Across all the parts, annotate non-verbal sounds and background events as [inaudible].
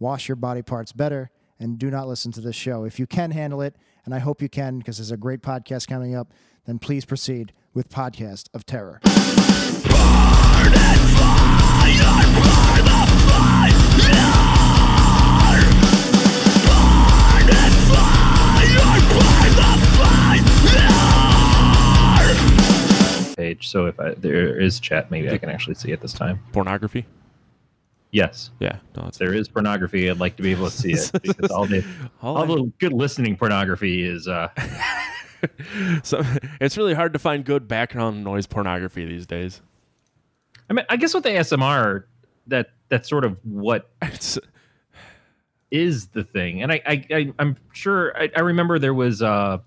wash your body parts better and do not listen to this show. If you can handle it, and I hope you can because there's a great podcast coming up, then please proceed with Podcast of Terror. page. So if I, there is chat, maybe I can actually see it this time. Pornography? Yes, Yeah, no, it's there is pornography. I'd like to be able to see it [laughs] because all the all all I- the good listening pornography is. uh [laughs] so it's really hard to find good background noise pornography these days. I mean, I guess with the ASMR, that that's sort of what [laughs] It's is the thing. And I, I, I I'm sure I, I remember there was uh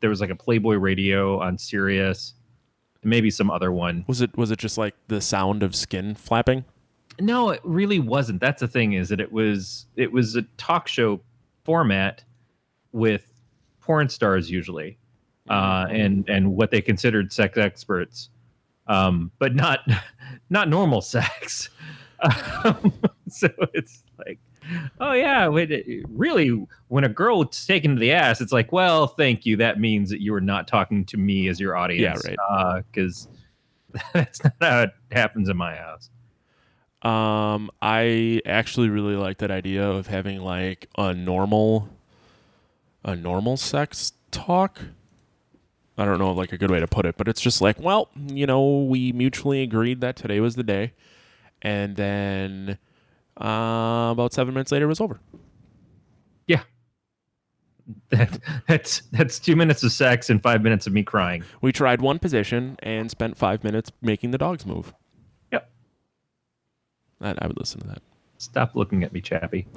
there was like a Playboy Radio on Sirius, maybe some other one. was it was it just like the sound of skin flapping? No, it really wasn't. That's the thing is that it was it was a talk show format with porn stars usually, uh, and and what they considered sex experts, um, but not [laughs] not normal sex. [laughs] Um, so it's like, oh yeah, really, when a girl is taken to the ass, it's like, well, thank you. That means that you are not talking to me as your audience, Yeah, right. Because [laughs] that's not how it happens in my house. Um, I actually really like that idea of having like a normal, a normal sex talk. I don't know like a good way to put it, but it's just like, well, you know, we mutually agreed that today was the day, and then uh, about seven minutes later, it was over. Yeah. That, that's that's two minutes of sex and five minutes of me crying. We tried one position and spent five minutes making the dogs move. I, I would listen to that. Stop looking at me, Chappie. [laughs]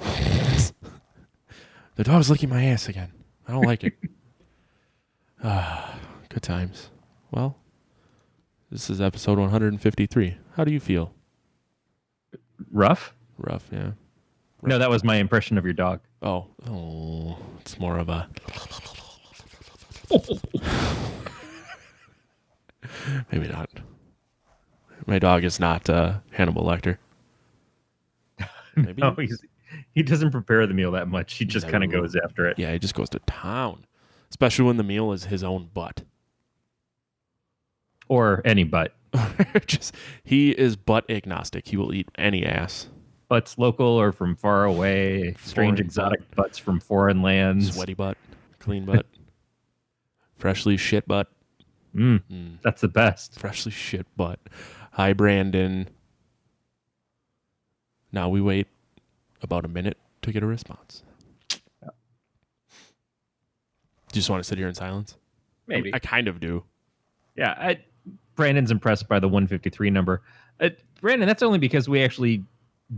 The dog's licking my ass again. I don't like it. [laughs] ah, good times. Well, this is episode 153. How do you feel? Rough? Rough, yeah. No, that was my impression of your dog. Oh, oh, it's more of a. [laughs] Maybe not. My dog is not uh, Hannibal Lecter. [laughs] Maybe. No, he's he doesn't prepare the meal that much. He just kind of goes after it. Yeah, he just goes to town, especially when the meal is his own butt. Or any butt. [laughs] just he is butt agnostic. He will eat any ass. Butts local or from far away. Strange Foreign exotic butts from foreign lands. Sweaty butt, clean butt, [laughs] freshly shit butt, Mm, Mm, that's the best. freshly shit butt. Hi, Brandon. Now we wait about a minute to get a response. Do you just want to sit here in silence? Maybe. I kind of do. Yeah, I, Brandon's impressed by the 153 number. Uh, Brandon, that's only because we actually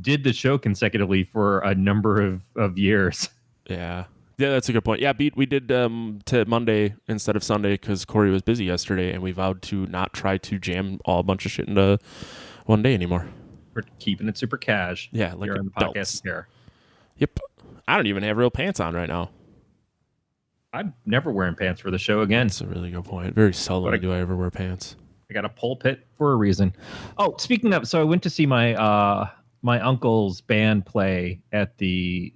did the show consecutively for a number of, of years. [laughs] Yeah. Yeah, that's a good point. Yeah, beat we did um to Monday instead of Sunday because Corey was busy yesterday, and we vowed to not try to jam all a bunch of shit into one day anymore. We're keeping it super cash. Yeah, like here on the podcast here. Yep. I don't even have real pants on right now. I'm never wearing pants for the show again. That's a really good point. Very seldom a- do I ever wear pants. I got a pulpit for a reason. Oh, speaking of, so I went to see my uh my uncle's band play at the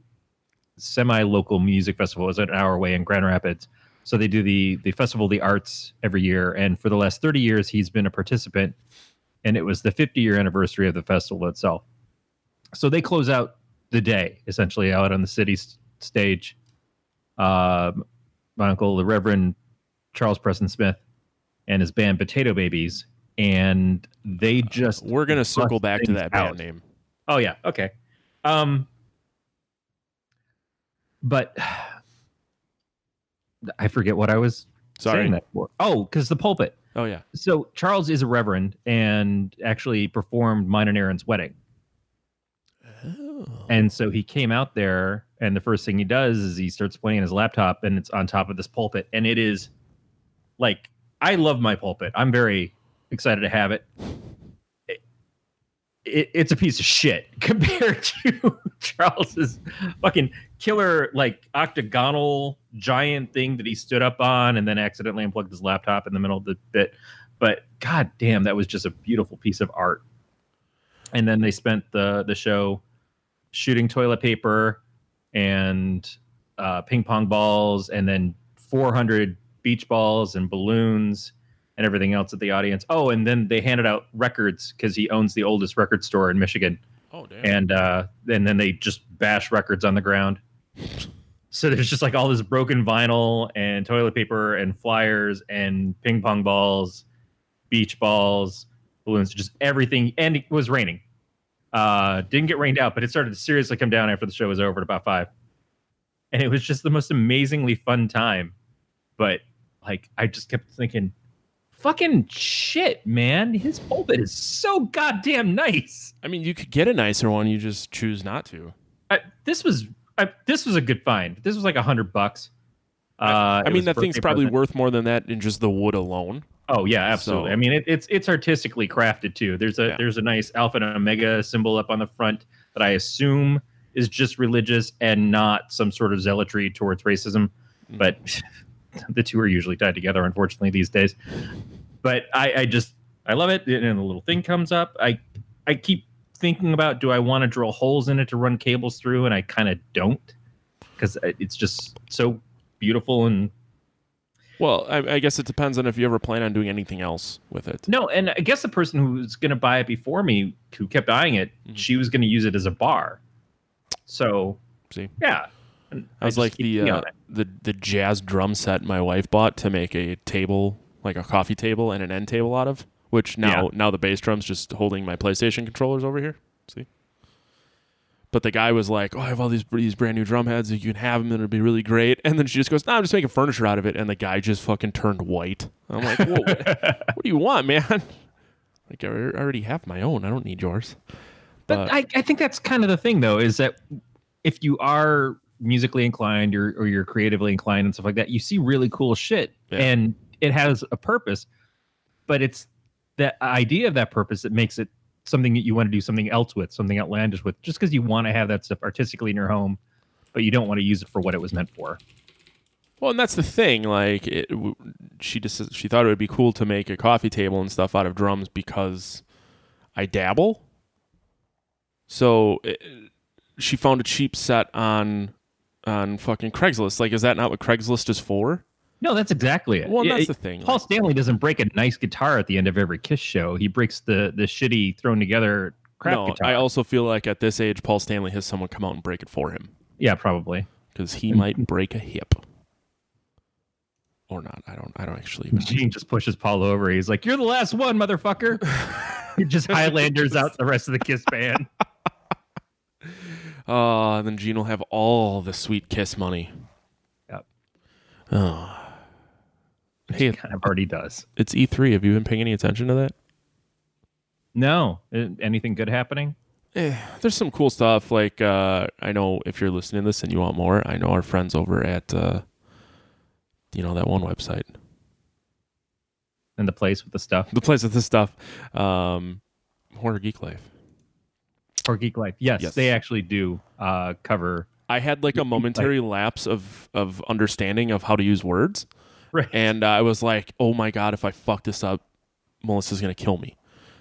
semi-local music festival. It was an hour away in Grand Rapids. So they do the the Festival of the Arts every year, and for the last thirty years, he's been a participant. And it was the 50 year anniversary of the festival itself. So they close out the day essentially out on the city stage. Um, my uncle, the Reverend Charles Preston Smith, and his band Potato Babies, and they just We're gonna circle back to that band out. name. Oh yeah, okay. Um but [sighs] I forget what I was Sorry. saying that for. Oh, because the pulpit. Oh yeah. So Charles is a reverend and actually performed mine and Erin's wedding. Oh. And so he came out there, and the first thing he does is he starts playing his laptop, and it's on top of this pulpit, and it is like I love my pulpit. I'm very excited to have it. It- it- it's a piece of shit [laughs] compared to [laughs] Charles's fucking killer, like octagonal giant thing that he stood up on, and then accidentally unplugged his laptop in the middle of the bit. But god damn, that was just a beautiful piece of art. And then they spent the the show shooting toilet paper and uh, ping pong balls, and then 400 beach balls and balloons and everything else at the audience. Oh, and then they handed out records because he owns the oldest record store in Michigan, Oh damn. and uh, and then they just bash records on the ground. So there's just like all this broken vinyl and toilet paper and flyers and ping pong balls, beach balls, balloons, just everything. And it was raining. Uh, didn't get rained out, but it started to seriously come down after the show was over at about five. And it was just the most amazingly fun time. But like, I just kept thinking, fucking shit, man. His pulpit is so goddamn nice. I mean, you could get a nicer one. You just choose not to. I, this was I, this was a good find. This was like a hundred bucks. Uh, I mean, that thing's probably present. worth more than that in just the wood alone. Oh yeah, absolutely. So- I mean, it, it's it's artistically crafted too. There's a Yeah. there's a nice alpha and omega symbol up on the front that I assume is just religious and not some sort of zealotry towards racism. Mm. But [laughs] the two are usually tied together, unfortunately, these days. But I, I just I love it, and the little thing comes up. I I keep thinking about do I want to drill holes in it to run cables through, and I kind of don't because it's just so beautiful and Well, I, I guess it depends on if you ever plan on doing anything else with it. No, and I guess the person who was going to buy it before me, who kept eyeing it, Mhm. she was going to use it as a bar. So, See, yeah. And I was just like the uh, the the jazz drum set my wife bought to make a table, like a coffee table and an end table out of. Which now now the bass drum's just holding my PlayStation controllers over here. See. But the guy was like, "Oh, I have all these these brand new drum heads. You can have them, and it'll be really great." And then she just goes, "No, I'm just making furniture out of it." And the guy just fucking turned white. I'm like, "Whoa, what [laughs] do you want, man?" Like I already have my own. I don't need yours. But I, I think that's kind of the thing, though, is that if you are musically inclined or, or you're creatively inclined and stuff like that, you see really cool shit Yeah. and it has a purpose. But it's the idea of that purpose that makes it something that you want to do something else with, something outlandish with, just because you want to have that stuff artistically in your home, but you don't want to use it for what it was meant for. Well, and that's the thing. Like, it, she just she thought it would be cool to make a coffee table and stuff out of drums because I dabble. So it, she found a cheap set on on fucking Craigslist. Like, is that not what Craigslist is for? No, that's exactly it. Well, Yeah, that's the thing. Paul like- Stanley doesn't break a nice guitar at the end of every Kiss show. He breaks the the shitty thrown together crap no, guitar. I also feel like at this age, Paul Stanley has someone come out and break it for him yeah, probably. because he might break a hip or not. I don't. I don't actually. Even Gene just pushes Paul over. He's like, "You're the last one, motherfucker." [laughs] he just Highlanders out the rest of the Kiss band. Oh, [laughs] ah, and then Gene will have all the sweet kiss money. Yep. Oh. Hey, He kind of already does. it's E3. Have you been paying any attention to that? No, anything good happening? Eh, there's some cool stuff. Like, uh, I know if you're listening to this and you want more, I know our friends over at, uh, you know, that one website, and the place with the stuff the place with the stuff, um, Horror Geek Life. or Geek Life? Yes, Yes. they actually do uh, cover. I had like a momentary lapse of of understanding of how to use words, [laughs] Right. and uh, I was like, "Oh my god, if I fuck this up, Melissa's gonna kill me."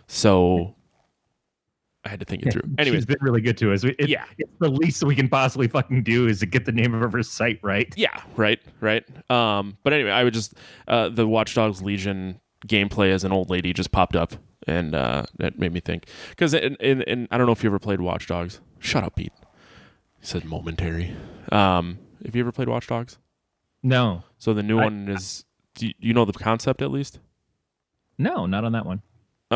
So I had to think it through. Anyway, she's been really good to us. It, Yeah. it's the least we can possibly fucking do is to get the name of her site right. yeah, right, right. Um, but anyway, I would just uh, the Watch Dogs Legion gameplay as an old lady just popped up, and uh, that made me think because in, in, in I don't know if you ever played Watch Dogs. Shut up, Pete. He said momentary. Um, have you ever played Watch Dogs? No, So the new I- one is. Do you, you know the concept at least? no, not on that one.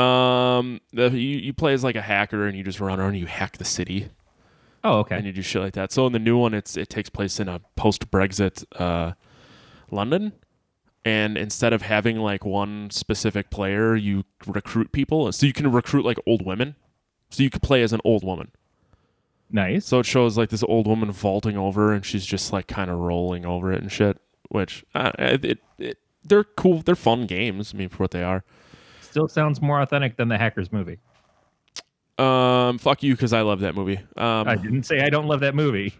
Um, the, you you play as like a hacker and you just run around and you hack the city Oh, okay. and you do shit like that. So in the new one, it's it takes place in a post Brexit uh, London, and instead of having like one specific player, you recruit people. So you can recruit like old women. So you could play as an old woman. Nice. So it shows like this old woman vaulting over, and she's just like kind of rolling over it and shit. Which uh, it, it they're cool. They're fun games. I mean, for what they are. Still sounds more authentic than the Hackers movie. Um, fuck you, because I love that movie. Um, I didn't say I don't love that movie.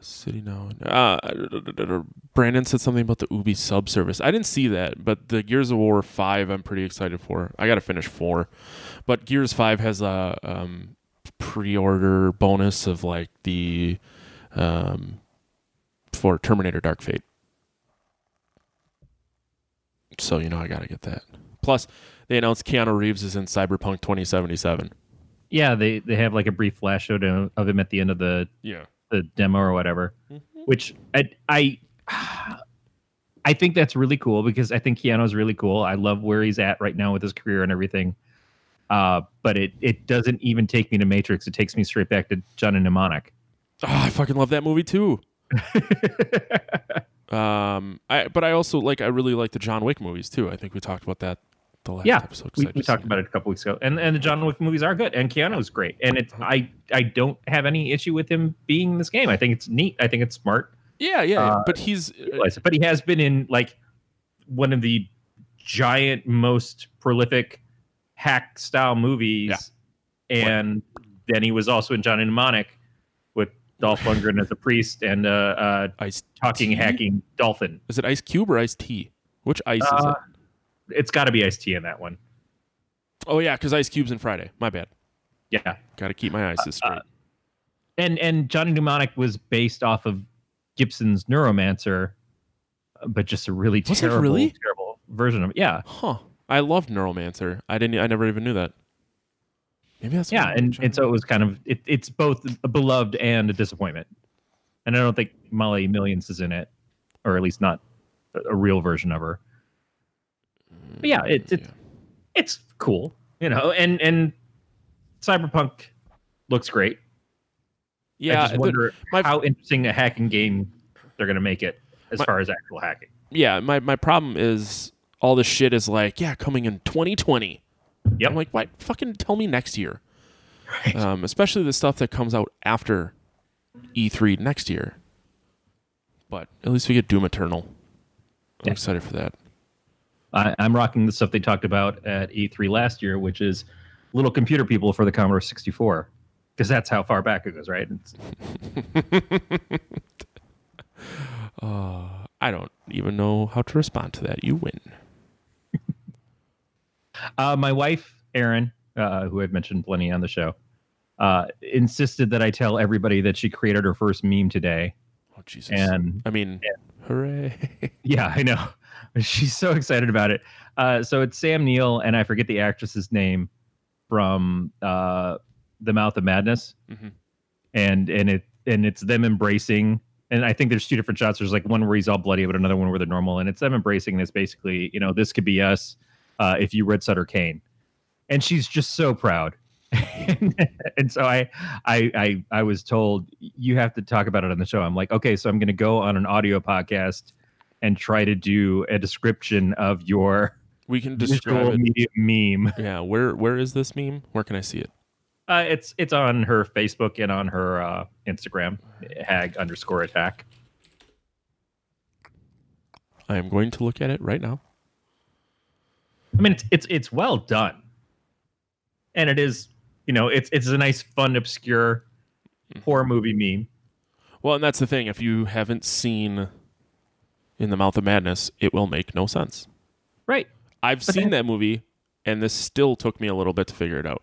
City now. Uh, Brandon said something about the Ubi subservice. I didn't see that, but the Gears of War five, I'm pretty excited for. I got to finish four, but Gears five has a um, pre-order bonus of like the um, for Terminator Dark Fate. So you know I got to get that. Plus, they announced Keanu Reeves is in Cyberpunk 2077. Yeah, they they have like a brief flash show to, of him at the end of the Yeah. the demo or whatever, Mm-hmm. which I I I think that's really cool because I think Keanu's really cool. I love where he's at right now with his career and everything. Uh, but it it doesn't even take me to Matrix. It takes me straight back to Johnny Mnemonic. Oh, I fucking love that movie too. [laughs] Um, I but I also like I really like the John Wick movies too. I think we talked about that the last yeah, episode. we, we talked about it a couple weeks ago, and and the John Wick movies are good, and Keanu's great, and it's Uh-huh. I I don't have any issue with him being in this game. I think it's neat. I think it's smart. Yeah, yeah, uh, but he's but he has been in like one of the giant, most prolific hack style movies, and then he was also in Johnny Mnemonic with Dolph Lundgren as a priest and uh, uh, Ice talking T? hacking dolphin. Is it Ice Cube or Ice T? Which ice is Uh, it? It's got to be Ice T in that one. Oh yeah, because Ice Cube's in Friday. My bad. Yeah, Got to keep my ices straight. and and Johnny Mnemonic was based off of Gibson's Neuromancer, uh, but just a really Was terrible, really? terrible version of it. Yeah, huh. I loved Neuromancer. I didn't. I never even knew that. Maybe that's yeah, and, and so it was kind of it, it's both a beloved and a disappointment. And I don't think Molly Millions is in it, or at least not a, a real version of her. But yeah, mm, it, it Yeah. it's cool, you know. And and Cyberpunk looks great. Yeah, I just the- wonder my- how interesting a hacking game they're going to make it as My- far as actual hacking. yeah. My my problem is all this shit is like yeah coming in 2020. Yep. I'm like, what? Fucking tell me next year. Right. Um, especially the stuff that comes out after E3 next year. But at least we get Doom Eternal. I'm Yeah. excited for that. I, I'm rocking the stuff they talked about at E3 last year, which is little computer people for the Commodore 64, because that's how far back it goes, right? [laughs] Uh, I don't even know how to respond to that. You win. Uh, my wife, Erin, uh, who I've mentioned plenty on the show, uh, insisted that I tell everybody that she created her first meme today. Oh Jesus! And I mean, hooray! [laughs] yeah, I know. [laughs] She's so excited about it. Uh, so it's Sam Neill, and I forget the actress's name from uh, The Mouth of Madness. Mhm. And and it and it's them embracing. And I think there's two different shots. There's like one where he's all bloody, but another one where they're normal. And it's them embracing. And it's basically, you know, this could be us uh, if you read Sutter Cane. And she's just so proud. [laughs] and so I, I, I, I was told you have to talk about it on the show. I'm like, okay, so I'm going to go on an audio podcast and try to do a description of your We can describe it. meme. Yeah, where where is this meme? Where can I see it? Uh, it's it's on her Facebook and on her uh, Instagram, hag underscore attack. I am going to look at it right now. I mean, it's it's it's well done, and it is you know it's it's a nice, fun, obscure horror movie meme. Well, and that's the thing. If you haven't seen In the Mouth of Madness, it will make no sense. Right. I've But seen that movie, and this still took me a little bit to figure it out.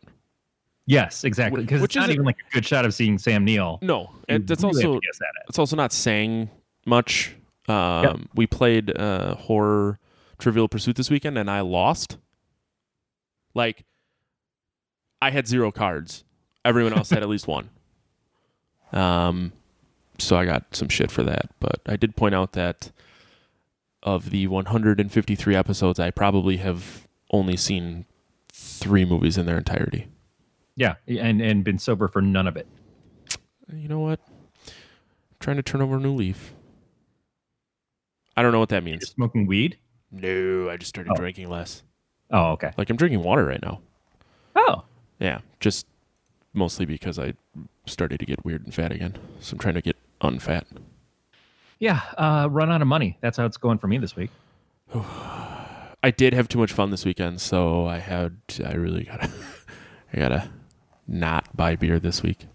Yes, exactly. Because which it's not even like a good shot of seeing Sam Neill. No, and that's really also to guess at it. it's also not saying much. Um, We played uh, horror Trivial Pursuit this weekend, and I lost. Like, I had zero cards. Everyone else had at least one. Um, so I got some shit for that. But I did point out that of the 153 episodes, I probably have only seen three movies in their entirety. Yeah, and and been sober for none of it. You know what? trying to turn over a new leaf. I don't know what that You're means. smoking weed. No, I just started Oh. drinking less. Oh, okay. Like I'm drinking water right now. Oh, Yeah, just mostly because I started to get weird and fat again. So I'm trying to get unfat. Yeah, uh, run out of money. That's how it's going for me this week. [sighs] I did have too much fun this weekend, so I had I really gotta [laughs] I gotta not buy beer this week.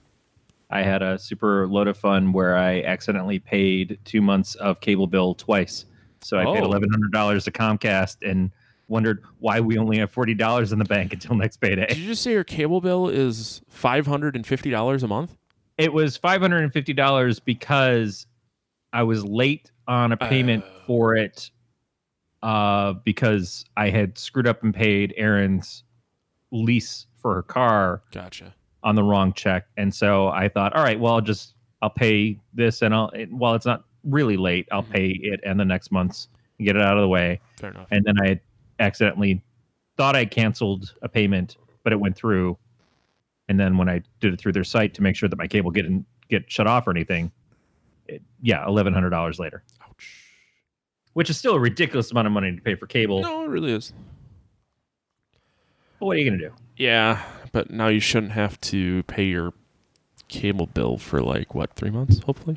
I had a super load of fun where I accidentally paid two months of cable bill twice. So I paid Oh. eleven hundred dollars to Comcast and wondered why we only have forty dollars in the bank until next payday. Did you just say your cable bill is five hundred and fifty dollars a month? It was five hundred and fifty dollars because I was late on a payment Oh. for it uh, because I had screwed up and paid Erin's lease for her car Gotcha. on the wrong check, and so I thought, all right, well, I'll just I'll pay this, and I'll it, while it's not really late, I'll Mhm. pay it and the next month's and get it out of the way. Fair enough. And then I accidentally thought I canceled a payment, but it went through. And then when I did it through their site to make sure that my cable didn't get shut off or anything, it, yeah, eleven hundred dollars later, Ouch. which is still a ridiculous amount of money to pay for cable. No, it really is. But what are you gonna do? Yeah, but now you shouldn't have to pay your cable bill for like what three months, hopefully.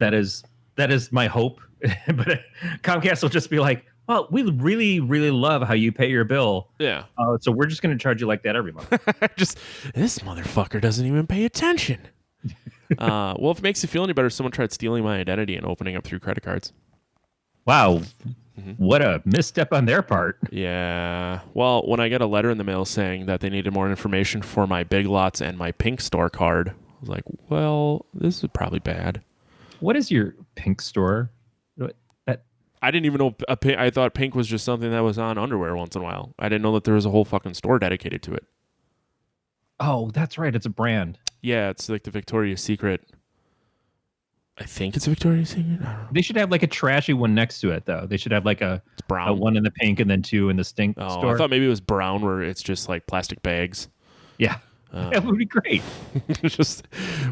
That is that is my hope. [laughs] but Comcast will just be like, well, we really, really love how you pay your bill. Yeah. Uh, so we're just going to charge you like that every month. [laughs] just this motherfucker doesn't even pay attention. [laughs] uh, well, if it makes you feel any better, someone tried stealing my identity and opening up through credit cards. wow. Mhm. What a misstep on their part. Yeah. Well, when I got a letter in the mail saying that they needed more information for my Big Lots and my Pink Store card, I was like, well, this is probably bad. What is your pink store? That I didn't even know. A pink, I thought pink was just something that was on underwear once in a while. I didn't know that there was a whole fucking store dedicated to it. Oh, that's right. It's a brand. Yeah, it's like the Victoria's Secret. I think it's Victoria's Secret. I don't know. They should have like a trashy one next to it, though. They should have like a, It's a brown. one in the pink and then two in the stink oh, store. I thought maybe it was brown, where it's just like plastic bags. yeah, Uh, that would be great. [laughs] just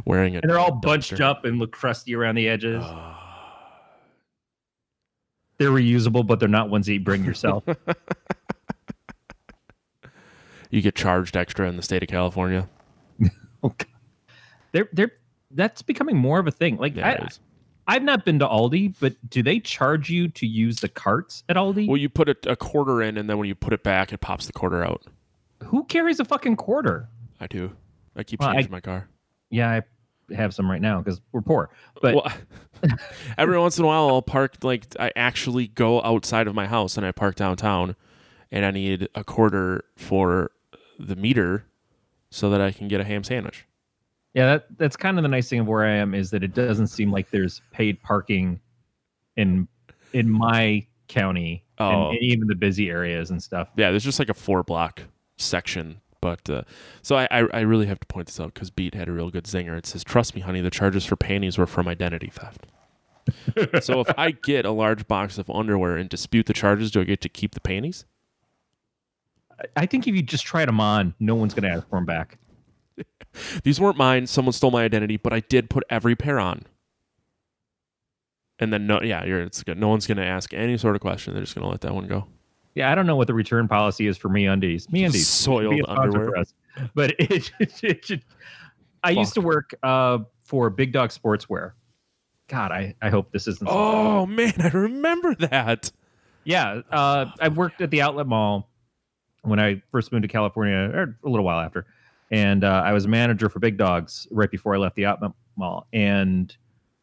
wearing it. And they're all bunched up and look crusty around the edges. they're reusable, but they're not ones that you bring yourself. [laughs] You get charged extra in the state of California. [laughs] Okay. They're they're that's becoming more of a thing. Like Yeah, I, I've not been to Aldi, but do they charge you to use the carts at Aldi? Well, you put a, a quarter in, and then when you put it back, it pops the quarter out. Who carries a fucking quarter? I do. I keep Well, I- changing my car. Yeah, I have some right now because we're poor. But well, [laughs] every once in a while, I'll park like I actually go outside of my house and I park downtown, and I need a quarter for the meter so that I can get a ham sandwich. yeah, that that's kind of the nice thing of where I am is that it doesn't seem like there's paid parking in in my county Oh. and even the busy areas and stuff. Yeah, there's just like a four block section. But uh, so I, I I really have to point this out because Beat had a real good zinger. It says, "Trust me, honey, the charges for panties were from identity theft." [laughs] so if I get a large box of underwear and dispute the charges, do I get to keep the panties? I- think if you just tried them on, no one's going to ask for them back. [laughs] These weren't mine. Someone stole my identity, but I did put every pair on. And then no, yeah, you're it's good. No one's gonna ask any sort of question. They're just gonna let that one go. Yeah, I don't know what the return policy is for me undies. Me undies. Soiled underwear. But [laughs] it, it, should. I used to work uh, for Big Dog Sportswear. God, I, I hope this isn't. Oh man, I remember that. Yeah, uh, I worked at the outlet mall when I first moved to California, or a little while after, and uh, I was a manager for Big Dogs right before I left the outlet mall. And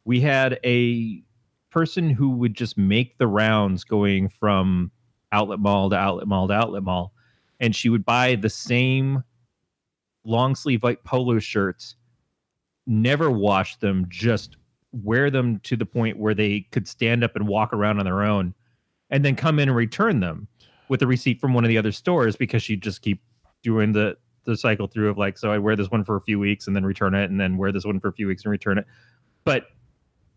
we had a person who would just make the rounds going from outlet mall to outlet mall to outlet mall, and she would buy the same long sleeve white polo shirts, never wash them, just wear them to the point where they could stand up and walk around on their own and then come in and return them with a receipt from one of the other stores because she'd just keep doing the the cycle through of like so I wear this one for a few weeks and then return it and then wear this one for a few weeks and return it. But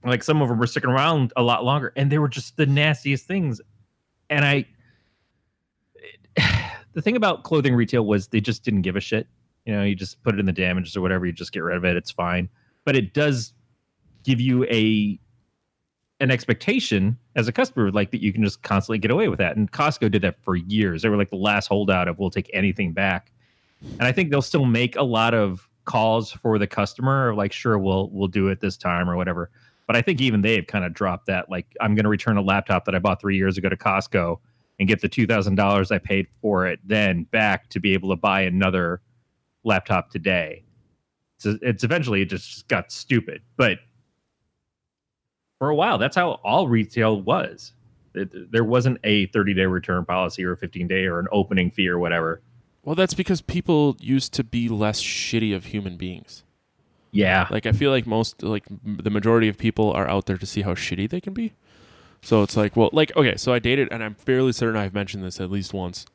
like some of them were sticking around a lot longer and they were just the nastiest things. And I [sighs] the thing about clothing retail was they just didn't give a shit. You know, you just put it in the damages or whatever, you just get rid of it, it's fine. But it does give you a an expectation as a customer like that you can just constantly get away with that and costco did that for years they were like the last holdout of we'll take anything back and i think they'll still make a lot of calls for the customer of like, sure, we'll we'll do it this time or whatever. But I think even they've kind of dropped that. Like, I'm going to return a laptop that I bought three years ago to Costco and get the two thousand dollars I paid for it then back to be able to buy another laptop today. So it's eventually it just got stupid, but for a while that's how all retail was. It, there wasn't a 30 day return policy or a 15 day or an opening fee or whatever. Well, that's because people used to be less shitty of human beings. Yeah, Like I feel like most like the majority of people are out there to see how shitty they can be. So it's like, well, like okay, so I dated and I'm fairly certain I've mentioned this at least once.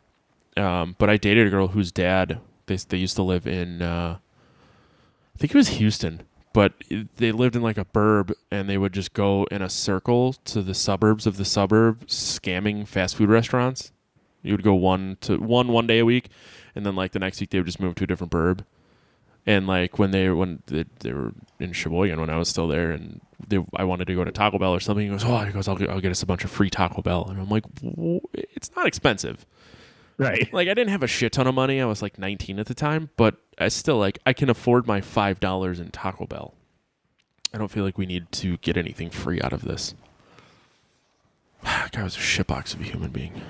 Um, but I dated a girl whose dad they they used to live in uh I think it was Houston, but they lived in like a burb and they would just go in a circle to the suburbs of the suburb scamming fast food restaurants. You would go one to one one day a week and then like the next week they would just move to a different burb and like when they when they, they were in Sheboygan when I was still there, and they, I wanted to go to Taco Bell or something. He goes, "Oh, he goes, I'll, get- I'll get us a bunch of free Taco Bell," and I'm like, "It's not expensive. right. [laughs] Like I didn't have a shit ton of money. I was like 19 at the time, but I still like I can afford my five dollars in Taco Bell. I don't feel like we need to get anything free out of this. [sighs] Guy was a shitbox of a human being.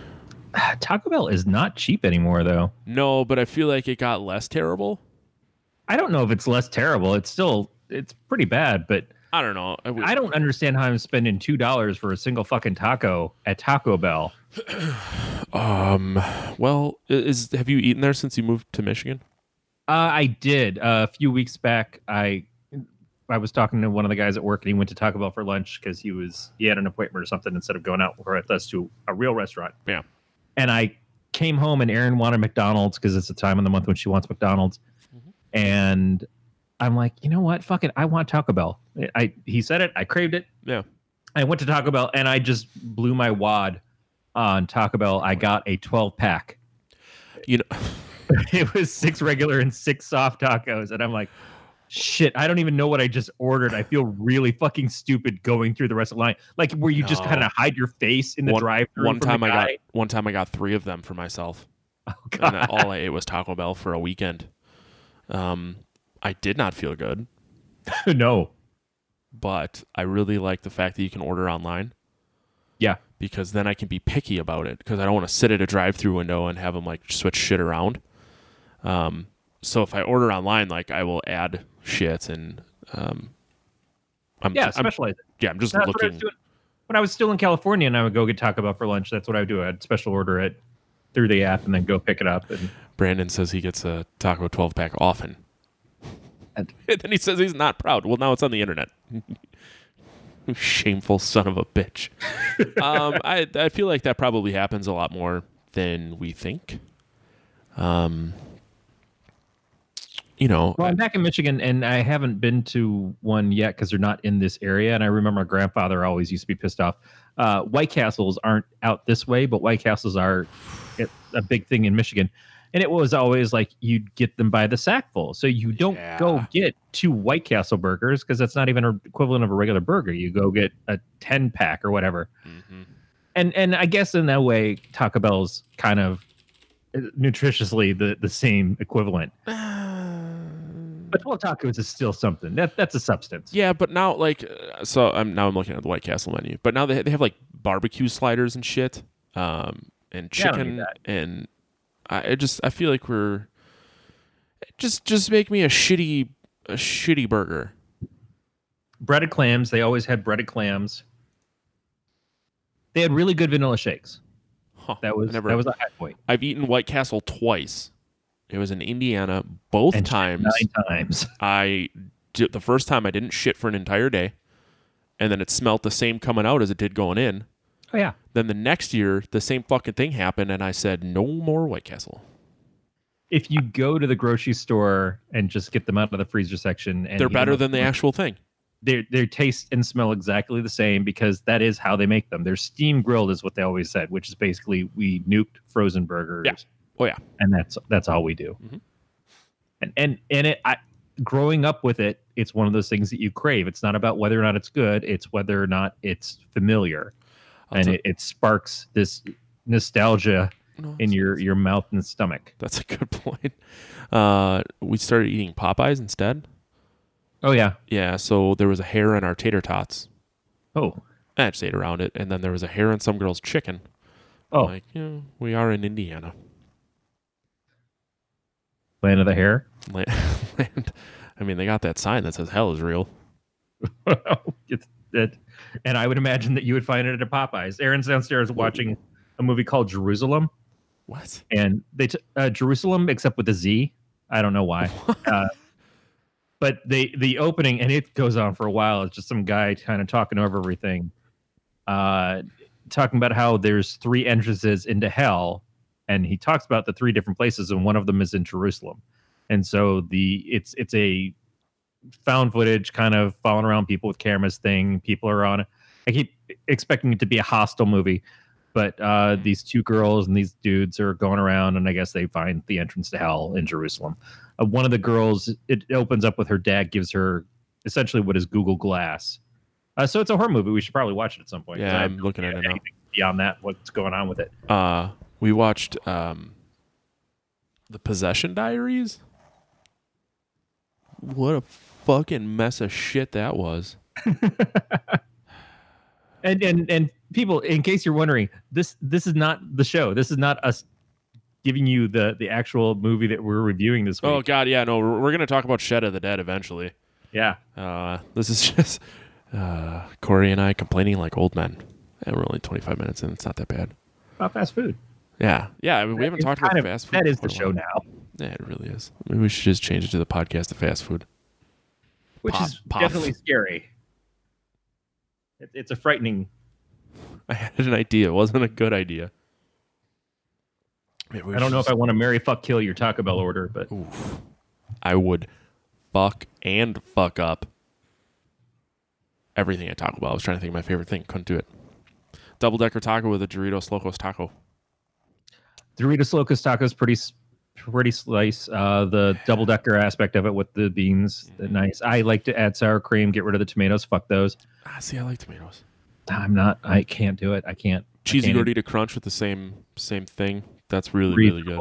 [sighs] Taco Bell is not cheap anymore, though. No, but I feel like it got less terrible. I don't know if it's less terrible. It's still it's pretty bad, but I don't know. I, I don't understand how I'm spending two dollars for a single fucking taco at Taco Bell. [clears throat] Um. Well, is have you eaten there since you moved to Michigan? Uh, I did uh, a few weeks back. I I was talking to one of the guys at work, and he went to Taco Bell for lunch because he was he had an appointment or something instead of going out with us to a real restaurant. Yeah. And I came home, and Erin wanted McDonald's because it's the time of the month when she wants McDonald's, and I'm like, you know what? Fuck it, I want Taco Bell. I he said it, I craved it. Yeah. I went to Taco Bell, and I just blew my wad on Taco Bell. I got a 12 pack You know, [laughs] it was six regular and six soft tacos and i'm like shit i don't even know what i just ordered i feel really fucking stupid going through the rest of the line like where you just kind of hide your face in the One- drive one time I got one time I got three of them for myself, [laughs] oh, God. then all I ate was Taco Bell for a weekend. Um, I did not feel good, [laughs] no but I really like the fact that you can order online yeah because then I can be picky about it because I don't want to sit at a drive-through window and have them like switch shit around. Um, so if I order online, like I will add shit and um, I'm yeah I'm, specialize it. yeah I'm just That's what I was looking. doing. when i was still in california and i would go get taco bell for lunch that's what i would do i'd special order it through the app and then go pick it up and Brandon says he gets a Taco 12 pack often. And- And [laughs] then he says he's not proud. Well, now it's on the internet. [laughs] Shameful son of a bitch. [laughs] um, I I feel like that probably happens a lot more than we think. Um, you know, Well, I'm back in Michigan, and I haven't been to one yet because they're not in this area. And I remember my grandfather always used to be pissed off. Uh, White Castles aren't out this way, but White Castles are it- a big thing in Michigan. And it was always like you'd get them by the sackful, so you don't go get two White Castle burgers because that's not even an equivalent of a regular burger. You go get a ten pack or whatever. Mhm. And and I guess in that way, Taco Bell's kind of uh, nutritiously the the same equivalent. [sighs] But 12 tacos is still something. That that's a substance. Yeah, but now like uh, so I'm now I'm looking at the White Castle menu. But now they they have like barbecue sliders and shit. Um and Yeah, I don't need chicken that. and I, just I feel like we're just just make me a shitty a shitty burger. Breaded clams. They always had breaded clams. They had really good vanilla shakes. Huh, That was never, that was a high point. I've eaten White Castle twice. It was in Indiana both And times. Nine times. [laughs] I the first time I didn't shit for an entire day, and then it smelt the same coming out as it did going in. Oh yeah. Then the next year, the same fucking thing happened, and I said, "No more White Castle." If you go to the grocery store and just get them out of the freezer section, and They're better than the actual thing. They they taste and smell exactly the same because that is how they make them. They're steam grilled, is what they always said, which is basically we nuked frozen burgers. Yeah. Oh yeah. and that's that's all we do. Mhm. And and and it, I, growing up with it, it's one of those things that you crave. It's not about whether or not it's good; it's whether or not it's familiar, I'll and tell- it, it sparks this nostalgia No, in that's- your your mouth and stomach. That's a good [laughs] point. Uh, we started eating Popeyes instead. Oh yeah. Yeah, so there was a hair in our tater tots. Oh. I just ate around it, and then there was a hair in some girl's chicken. Oh. Like, yeah, we are in Indiana. Land of the hair. Land, [laughs] land- I mean, they got that sign that says "Hell is real." [laughs] it's it, and I would imagine that you would find it at a Popeyes. Erin's downstairs watching a movie called Jerusalem, What? and they t- uh, Jerusalem except with a Z. I don't know why. [laughs] uh, but they the opening and it goes on for a while. It's just some guy kind of talking over everything, uh, talking about how there's three entrances into hell, and he talks about the three different places, and one of them is in Jerusalem. And so the it's it's a found footage kind of following around people with cameras thing. People are on. I keep expecting it to be a Hostel movie, but uh, these two girls and these dudes are going around, and I guess they find the entrance to hell in Jerusalem. Uh, one of the girls, it opens up with her dad gives her essentially what is Google Glass. Uh, so it's a horror movie. We should probably watch it at some point. Yeah, I have I'm looking at it now. Beyond that, what's going on with it? Uh, we watched um, the Possession Diaries. What a fucking mess of shit that was. [laughs] And and and people, in case you're wondering, this this is not the show. This is not us giving you the the actual movie that we're reviewing this week. Oh god, yeah, no, we're, we're gonna talk about Shed of the Dead eventually. Yeah. Uh, this is [laughs] just uh, Corey and I complaining like old men. And we're only 25 minutes in. It's not that bad. About fast food. Yeah, yeah. I mean, we haven't talked about of- fast food. That is the show now, Yeah, it really is. Maybe we should just change it to the podcast of fast food. Which Pop- is pop. definitely scary. It, it's a frightening. [laughs] I had an idea. It wasn't a good idea. I don't should know if I want to marry, fuck, kill your Taco Bell order, but Oof. I would fuck and fuck up everything at Taco Bell. I was trying to think of my favorite thing. Couldn't do it. Double decker taco with a Doritos Locos taco. Doritos Locos taco is pretty s- pretty slice. Uh, the double decker aspect of it with the beans, Mm-hmm. nice. I like to add sour cream, get rid of the tomatoes. Fuck those. Ah, see, I like tomatoes. I'm not. I can't do it. I can't. I Cheesy can't gordita crunch with the same same thing. That's really really good.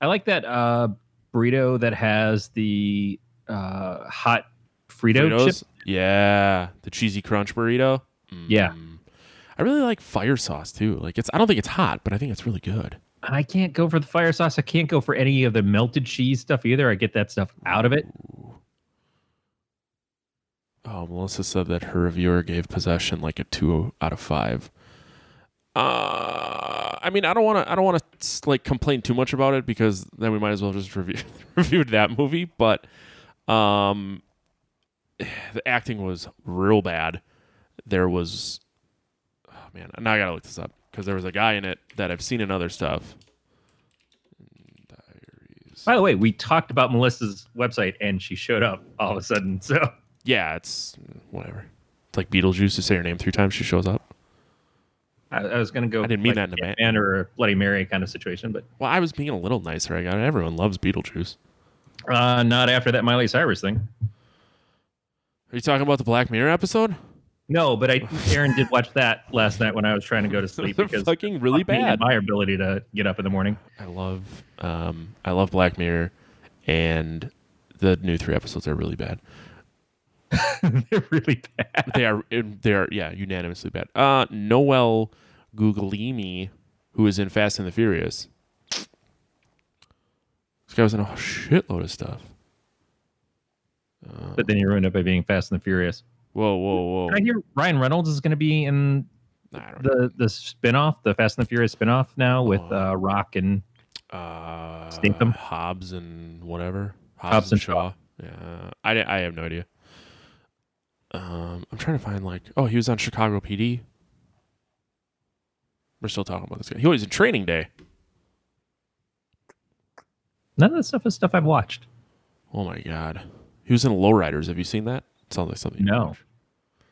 I like that uh, burrito that has the uh, hot Frito Fritos? chip. Yeah, the cheesy crunch burrito. Yeah. Mm. I really like fire sauce too. Like it's I don't think it's hot, but I think it's really good. I can't go for the fire sauce. I can't go for any of the melted cheese stuff either. I get that stuff out of it. Oh, Melissa said that her reviewer gave possession like a two out of five. Uh, I mean, I don't want to. I don't want to like complain too much about it because then we might as well just [laughs] review reviewed that movie. But, um, [sighs] the acting was real bad. There was, oh man, now I gotta look this up because there was a guy in it that I've seen in other stuff. Diaries. By the way, we talked about Melissa's website and she showed up all of a sudden. So Yeah, it's whatever. It's like Beetlejuice. to say her name three times, she shows up. I, I was going to go. I didn't mean like that in a Man or a Bloody Mary kind of situation, but Well, I was being a little nicer. I got everyone loves Beetlejuice. uh, not after that Miley Cyrus thing. Are you talking about the Black Mirror episode? No, but I Erin did watch that last night when I was trying to go to [laughs] sleep because fucking really fuck me and bad. My ability to get up in the morning. I love, um, I love Black Mirror, and the new three episodes are really bad. [laughs] They're really bad. They are, they are, yeah, unanimously bad. Uh, Noel Gugliemi, who is in Fast and the Furious. This guy was in a shitload of stuff. Uh, But then you ruined it by being Fast and the Furious. Whoa, whoa, whoa! Did I hear Ryan Reynolds is going to be in I don't know. the the spinoff, the Fast and the Furious spinoff now with Oh. uh, Rock and uh, Statham? Hobbs and whatever. Hobbs, Hobbs and and Shaw. Yeah, I, I have no idea. Um, I'm trying to find like, oh, he was on Chicago PD. We're still talking about this guy. He was in Training Day. none of that stuff is stuff I've watched. Oh my god, he was in Lowriders. Have you seen that? Sounds like something. No.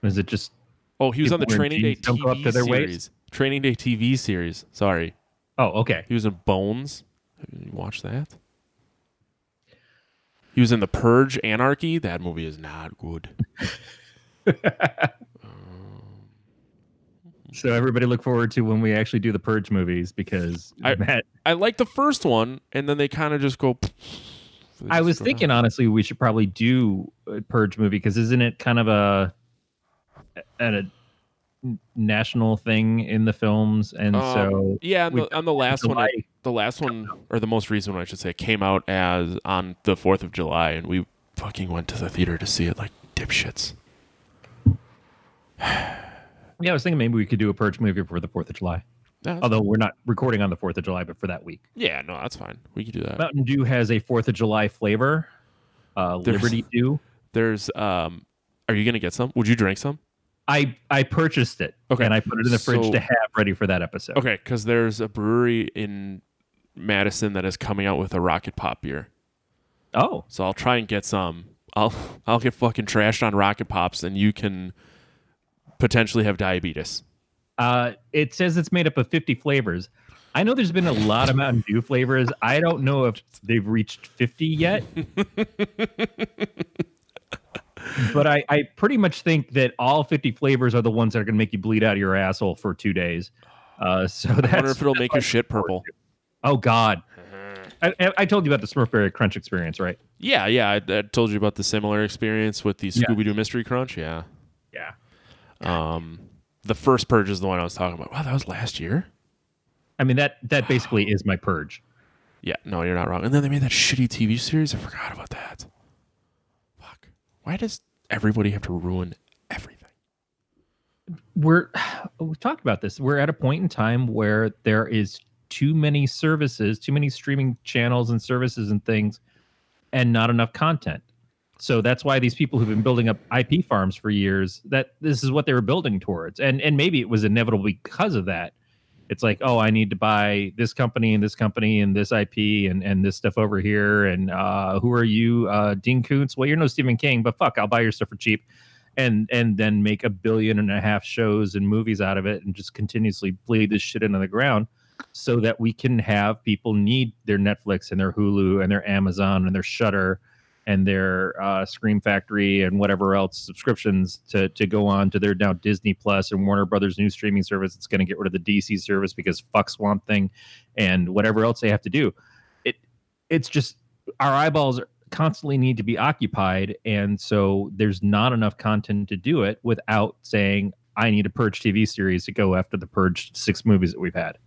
Is it just Oh, he was on the Training Day jeans up TV to their series. Training Day TV series. Sorry, oh okay? he was in Bones. You watched that? He was in the Purge Anarchy. That movie is not good. [laughs] Um, So everybody look forward to when we actually do the Purge movies because I- Matt, I like the first one, and then they kind of just go. I was thinking down. honestly we should probably do a Purge movie because isn't it kind of a at a national thing in the films and Um, so yeah, on we- the, on the last one, July- it- the last one or the most recent one, I should say, came out as on the Fourth of July, and we fucking went to the theater to see it like dipshits. [sighs] yeah I was thinking maybe we could do a Purge movie for the Fourth of July Although we're not recording on the Fourth of July but for that week. yeah, no, that's fine. We could do that. Mountain Dew has a Fourth of July flavor. Uh, There's- Liberty Dew. There's um, are you gonna get some? Would you drink some? I I purchased it. Okay, And I put it in the fridge so- to have ready for that episode. Okay, because there's a brewery in Madison that is coming out with a Rocket Pop beer. Oh, So I'll try and get some. I'll [laughs] I'll get fucking trashed on Rocket Pops, and you can potentially have diabetes. Uh, it says it's made up of 50 flavors. I know there's been a lot of Mountain Dew flavors. I don't know if they've reached 50 yet. [laughs] but I, I pretty much think that all 50 flavors are the ones that are going to make you bleed out of your asshole for two days. Uh, so I wonder if it'll make your shit purple. Oh God! I, I- I told you about the Smurfberry Crunch experience, right? Yeah, yeah. I, I told you about the similar experience with the Scooby Doo Mystery Crunch. Yeah. Yeah. Um, the first purge is the one I was talking about. Wow, that was last year. I mean that that basically is my purge. Yeah, no, you're not wrong. And then they made that shitty TV series. I forgot about that. Fuck. Why does everybody have to ruin everything? We're [sighs] we've talked about this. We're at a point in time where there is too many services, too many streaming channels and services and things, and not enough content. So that's why these people who've been building up IP farms for years, that this is what they were building towards. And and maybe it was inevitable because of that. It's like, oh, I need to buy this company and this company and this IP and, and this stuff over here. And uh, who are you, uh, Dean Koontz? Well, you're no Stephen King, but fuck, I'll buy your stuff for cheap, and and then make a billion and a half shows and movies out of it, and just continuously bleed this shit into the ground, so that we can have people need their Netflix and their Hulu and their Amazon and their Shutter and their uh, Scream Factory and whatever else subscriptions to to go on to their now Disney Plus and Warner Brothers new streaming service. It's going to get rid of the DC service because fuck Swamp Thing and whatever else they have to do. It it's just our eyeballs constantly need to be occupied, and so there's not enough content to do it without saying I need a Purge TV series to go after the Purge six movies that we've had.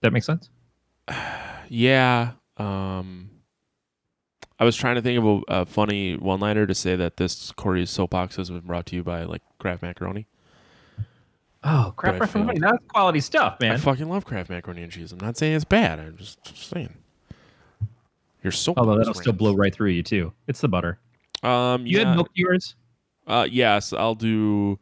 That makes sense. [sighs] Yeah. Um, I was trying to think of a, a funny one-liner to say that this Corey's soapbox has been brought to you by like Kraft macaroni. Oh, crap! macaroni! That's quality stuff, man. I fucking love Kraft macaroni and cheese. I'm not saying it's bad. I'm just, just saying. Your soapbox. Although that'll still blow right through you too. It's the butter. Um, You yeah. had milk yours? Uh, yes, I'll do.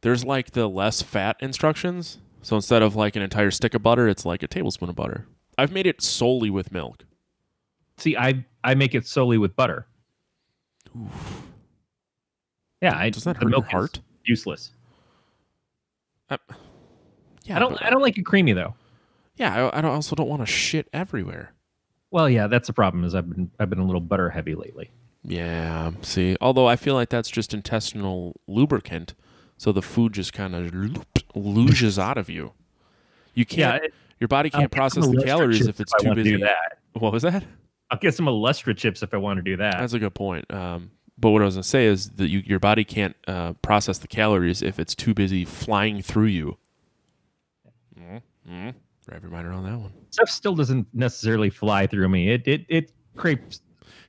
There's like the less fat instructions. So instead of like an entire stick of butter, it's like a tablespoon of butter. I've made it solely with milk. See, I I make it solely with butter. Yeah, I, Does that the hurt milk is heart? Useless. Uh, yeah, I don't but- I don't like it creamy though. yeah, I, I don't, also don't want to shit everywhere. Well, yeah, that's the problem. Is I've been I've been a little butter heavy lately. Yeah, see, although I feel like that's just intestinal lubricant, so the food just kind of luges out of you. You can't. it- your body can't process the calories if it's I too to busy. What was that? I'll get some Olestra chips if I want to do that. That's a good point. Um, but what I was gonna say is that you, your body can't uh, process the calories if it's too busy flying through you. Mm-hmm. Wrap your mind around that one. Stuff still doesn't necessarily fly through me. It it it creeps.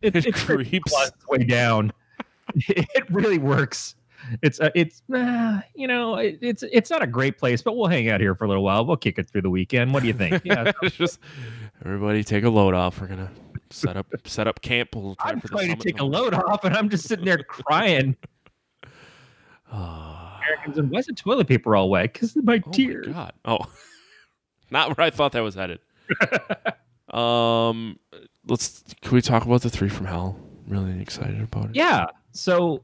It, It it creeps. creeps [laughs] way down. [laughs] it really works. It's uh, it's uh, you know it, it's it's not a great place, but we'll hang out here for a little while. We'll kick it through the weekend. What do you think? Yeah, [laughs] just everybody take a load off. We're gonna set up set up camp. We'll I'm trying to take a load off, and I'm just sitting there crying. Ah, Americans, and why is the toilet paper all wet? Because of my oh my tears. God. Oh, [laughs] not where I thought that was headed. [laughs] um, let's. Can we talk about the three from hell? Really excited about it. Yeah. So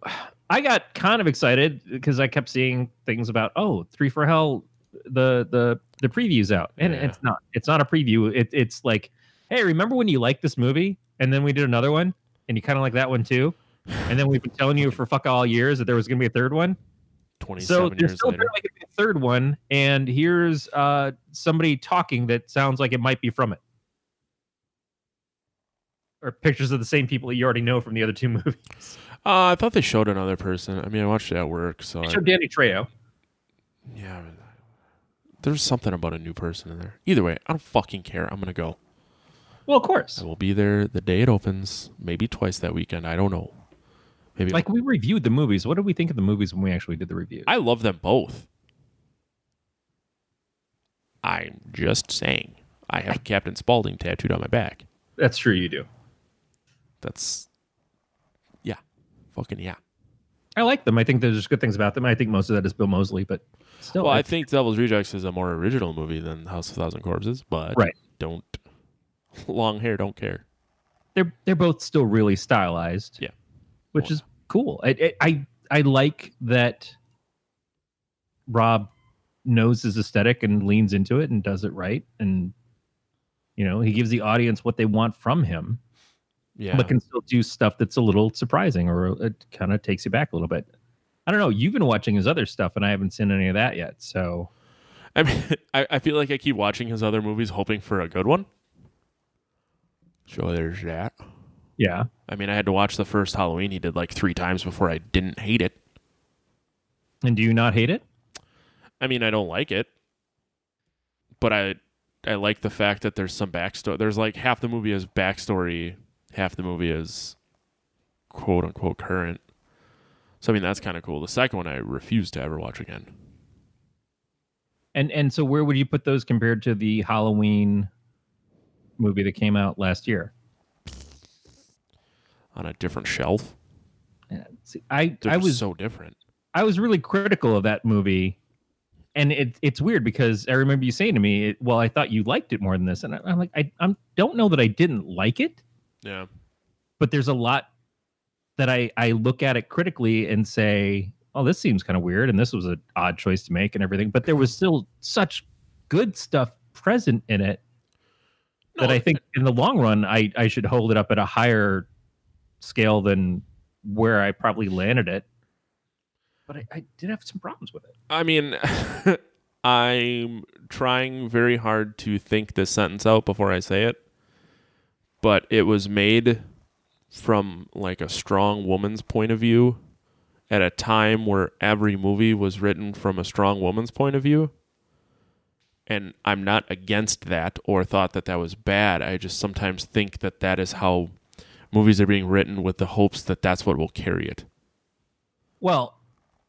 I got kind of excited because I kept seeing things about oh, Three for Hell, the the the previews out, and Yeah. it's not it's not a preview. It, it's like, hey, remember when you liked this movie, and then we did another one, and you kind of like that one too, and then we've been telling you for fuck all years that there was gonna be a third one, So 27 years still later. a third one, and here's uh, somebody talking that sounds like it might be from it, or pictures of the same people that you already know from the other two [laughs] movies. Uh, I thought they showed another person. I mean, I watched it at work, so They I- showed Danny Trejo. yeah. There's something about a new person in there. Either way, I don't fucking care. I'm gonna go. Well, of course. I will be there the day it opens, maybe twice that weekend. I don't know. Maybe Like we reviewed the movies. What did we think of the movies when we actually did the review? I love them both. I'm just saying. I have Captain Spaulding tattooed on my back. That's true. You do. That's fucking yeah. I like them. I think there's good things about them. I think most of that is Bill Moseley, but still, Well, I I- think Devil's Rejects is a more original movie than House of Thousand Corpses, but Right. don't [laughs] long hair don't care. they're they're both still really stylized. Yeah. which Well- is cool. I, I I like that Rob knows his aesthetic and leans into it and does it right, and you know he gives the audience what they want from him, Yeah. but can still do stuff that's a little surprising or it kind of takes you back a little bit. I don't know. You've been watching his other stuff, and I haven't seen any of that yet. So I mean, [laughs] I, I feel like I keep watching his other movies hoping for a good one. So there's that. yeah, I mean, I had to watch the first Halloween he did like three times before I didn't hate it. and do you not hate it? I mean, I don't like it, but I I like the fact that there's some backstory. There's like half the movie is backstory, half the movie is quote unquote current. So I mean, that's kind of cool. The second one I refuse to ever watch again. And and so where would you put those compared to the Halloween movie that came out last year? On a different shelf, Yeah, see, I they're I was so different. I was really critical of that movie, and it it's weird because I remember you saying to me, "Well, I thought you liked it more than this," and I, I'm like, I I don't know that I didn't like it, Yeah, but there's a lot that I I look at it critically and say, "Oh, this seems kind of weird," and this was an odd choice to make and everything, but there was still such good stuff present in it that I think in the long run, I I should hold it up at a higher scale than where I probably landed it. But I, I did have some problems with it. I mean, [laughs] I'm trying very hard to think this sentence out before I say it, but it was made from like a strong woman's point of view at a time where every movie was written from a strong woman's point of view. And I'm not against that or thought that that was bad. I just sometimes think that that is how movies are being written with the hopes that that's what will carry it. Well,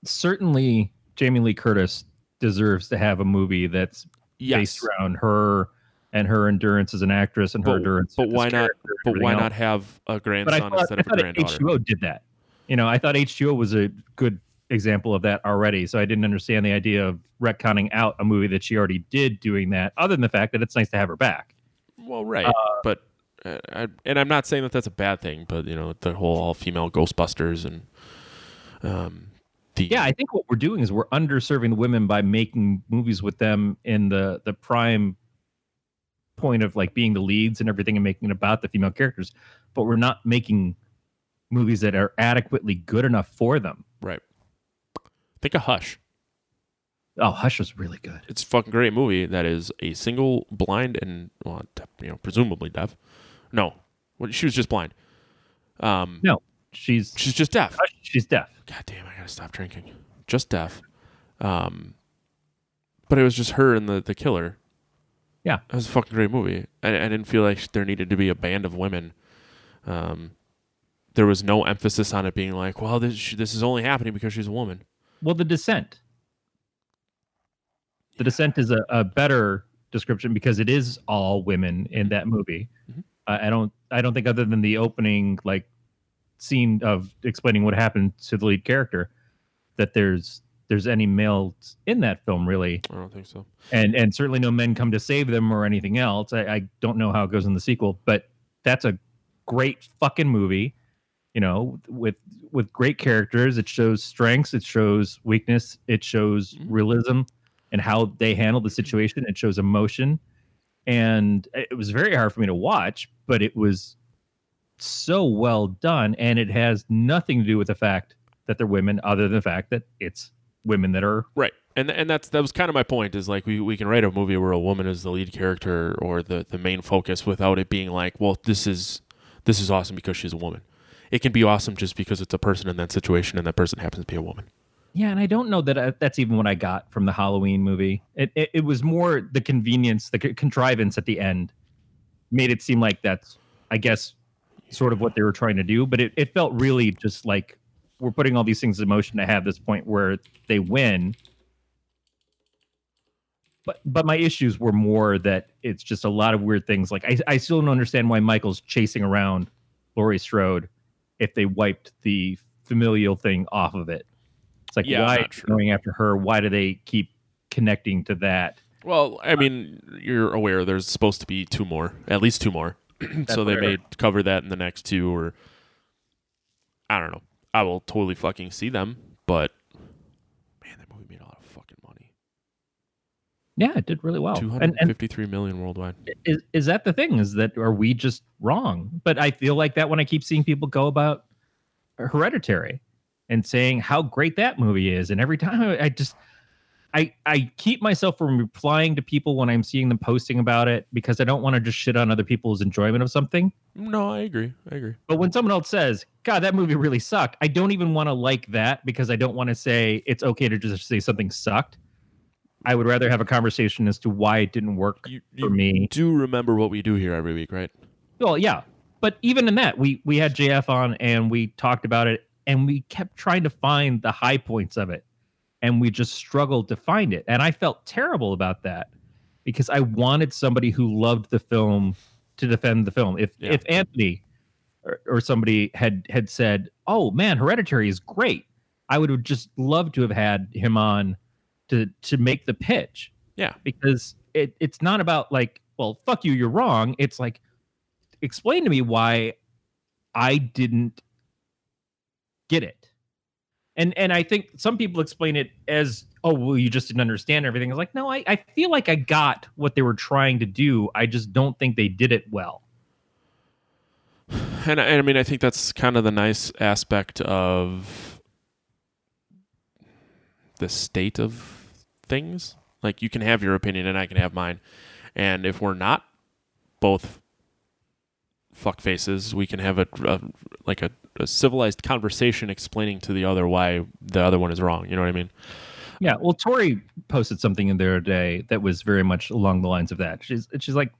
certainly Jamie Lee Curtis deserves to have a movie that's based around her and her endurance as an actress and her But- endurance. but why not- But why everything not have a grandson thought, instead of a granddaughter? H2O did that. You know, I thought H2O was a good example of that already. So I didn't understand the idea of retconning out a movie that she already did doing that, other than the fact that it's nice to have her back. Well, right, but uh, I, and I'm not saying that that's a bad thing, but you know the whole all female Ghostbusters and um the Yeah, I think what we're doing is we're underserving the women by making movies with them in the the prime point of like being the leads and everything and making it about the female characters, but we're not making movies that are adequately good enough for them. right. Think of Hush. Oh, Hush was really good. It's a fucking great movie that is a single blind and well, you know, presumably deaf. No, she was just blind. Um, No, she's she's just deaf. Hush, she's deaf. God damn, I gotta stop drinking. Just deaf. Um, but it was just her and the the killer. Yeah. it was a fucking great movie. I, I didn't feel like there needed to be a band of women. Um, there was no emphasis on it being like, well, this this is only happening because she's a woman. Well, The Descent. The Descent is a, a better description because it is all women in that movie. Mhm. Uh, I don't. I don't think other than the opening like scene of explaining what happened to the lead character, that there's there's any males in that film really, I don't think so. and and certainly no men come to save them or anything else. I, I don't know how it goes in the sequel, but that's a great fucking movie. You know, with with great characters, it shows strengths, it shows weakness, it shows Mhm. realism and how they handle the situation. It shows emotion, and it was very hard for me to watch, but it was so well done, and it has nothing to do with the fact that they're women, other than the fact that it's women that are Right. And and that's that was kind of my point is like we, we can write a movie where a woman is the lead character or the, the main focus without it being like, well, this is this is awesome because she's a woman. It can be awesome just because it's a person in that situation and that person happens to be a woman. Yeah, and I don't know that I, that's even what I got from the Halloween movie. It it, it was more the convenience, the contrivance at the end made it seem like that's, I guess, sort of what they were trying to do. But it, it felt really just like we're putting all these things in motion to have this point where they win. But but my issues were more that it's just a lot of weird things. Like I I still don't understand why Michael's chasing around Laurie Strode if they wiped the familial thing off of it. It's like Yeah, why going after her? Why do they keep connecting to that? Well, I mean, you're aware there's supposed to be two more, at least two more. [clears throat] so they fair. may cover that in the next two, or I don't know. I will totally fucking see them, but man, that movie made a lot of fucking money. Yeah, it did really well. Two hundred and fifty-three million worldwide. is, is that the thing? Is that are we just wrong? But I feel like that when I keep seeing people go about Hereditary and saying how great that movie is, and every time I, I just I I keep myself from replying to people when I'm seeing them posting about it because I don't want to just shit on other people's enjoyment of something. No, I agree. I agree. But when someone else says, "God, that movie really sucked," I don't even want to like that because I don't want to say it's okay to just say something sucked. I would rather have a conversation as to why it didn't work You, for me. do remember what we do here every week, right? Well, yeah, but even in that, we we had JF on and we talked about it, and we kept trying to find the high points of it, and we just struggled to find it, and I felt terrible about that because I wanted somebody who loved the film to defend the film. If Yeah. if Anthony or, or somebody had had said, "Oh man, Hereditary is great," I would have just loved to have had him on to to make the pitch Yeah. because it it's not about like, well, fuck you, you're wrong. It's like explain to me why I didn't get it. And and I think some people explain it as, oh, well, you just didn't understand everything. It's like, no, I, I feel like I got what they were trying to do. I just don't think they did it well. [sighs] And, I- and I mean, I think that's kind of the nice aspect of the state of things. Like, you can have your opinion and I can have mine. And if we're not both fuck faces, we can have a, a like a, a civilized conversation explaining to the other why the other one is wrong. You know what I mean? Yeah. Well, Tori posted something in there today that was very much along the lines of that. She's she's like,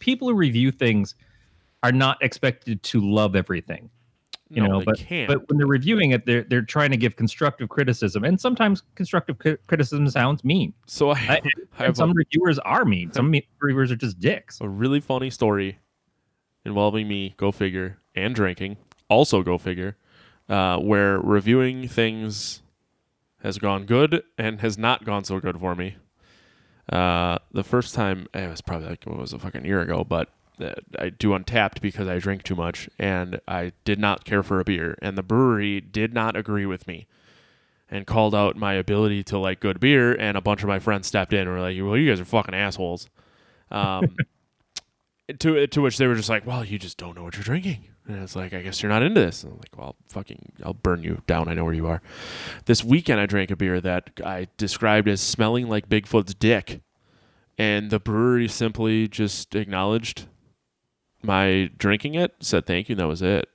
people who review things are not expected to love everything. You no, know, they but can't. but when they're reviewing it, they're they're trying to give constructive criticism, and sometimes constructive cri- criticism sounds mean. so I, I, I have [laughs] some a, reviewers are mean. Some [laughs] me- reviewers are just dicks. a really funny story involving me, go figure, and drinking, also go figure, uh, where reviewing things has gone good and has not gone so good for me. Uh, the first time, it was probably like, what was a fucking year ago, but uh, I do Untappd because I drink too much and I did not care for a beer. And the brewery did not agree with me and called out my ability to like good beer. And a bunch of my friends stepped in and were like, well, you guys are fucking assholes. Um, [laughs] to to which they were just like, "Well, you just don't know what you're drinking." And it's like, "I guess you're not into this." And I'm like, "Well, fucking, I'll burn you down. I know where you are." This weekend, I drank a beer that I described as smelling like Bigfoot's dick, and the brewery simply just acknowledged my drinking it, said thank you, and that was it.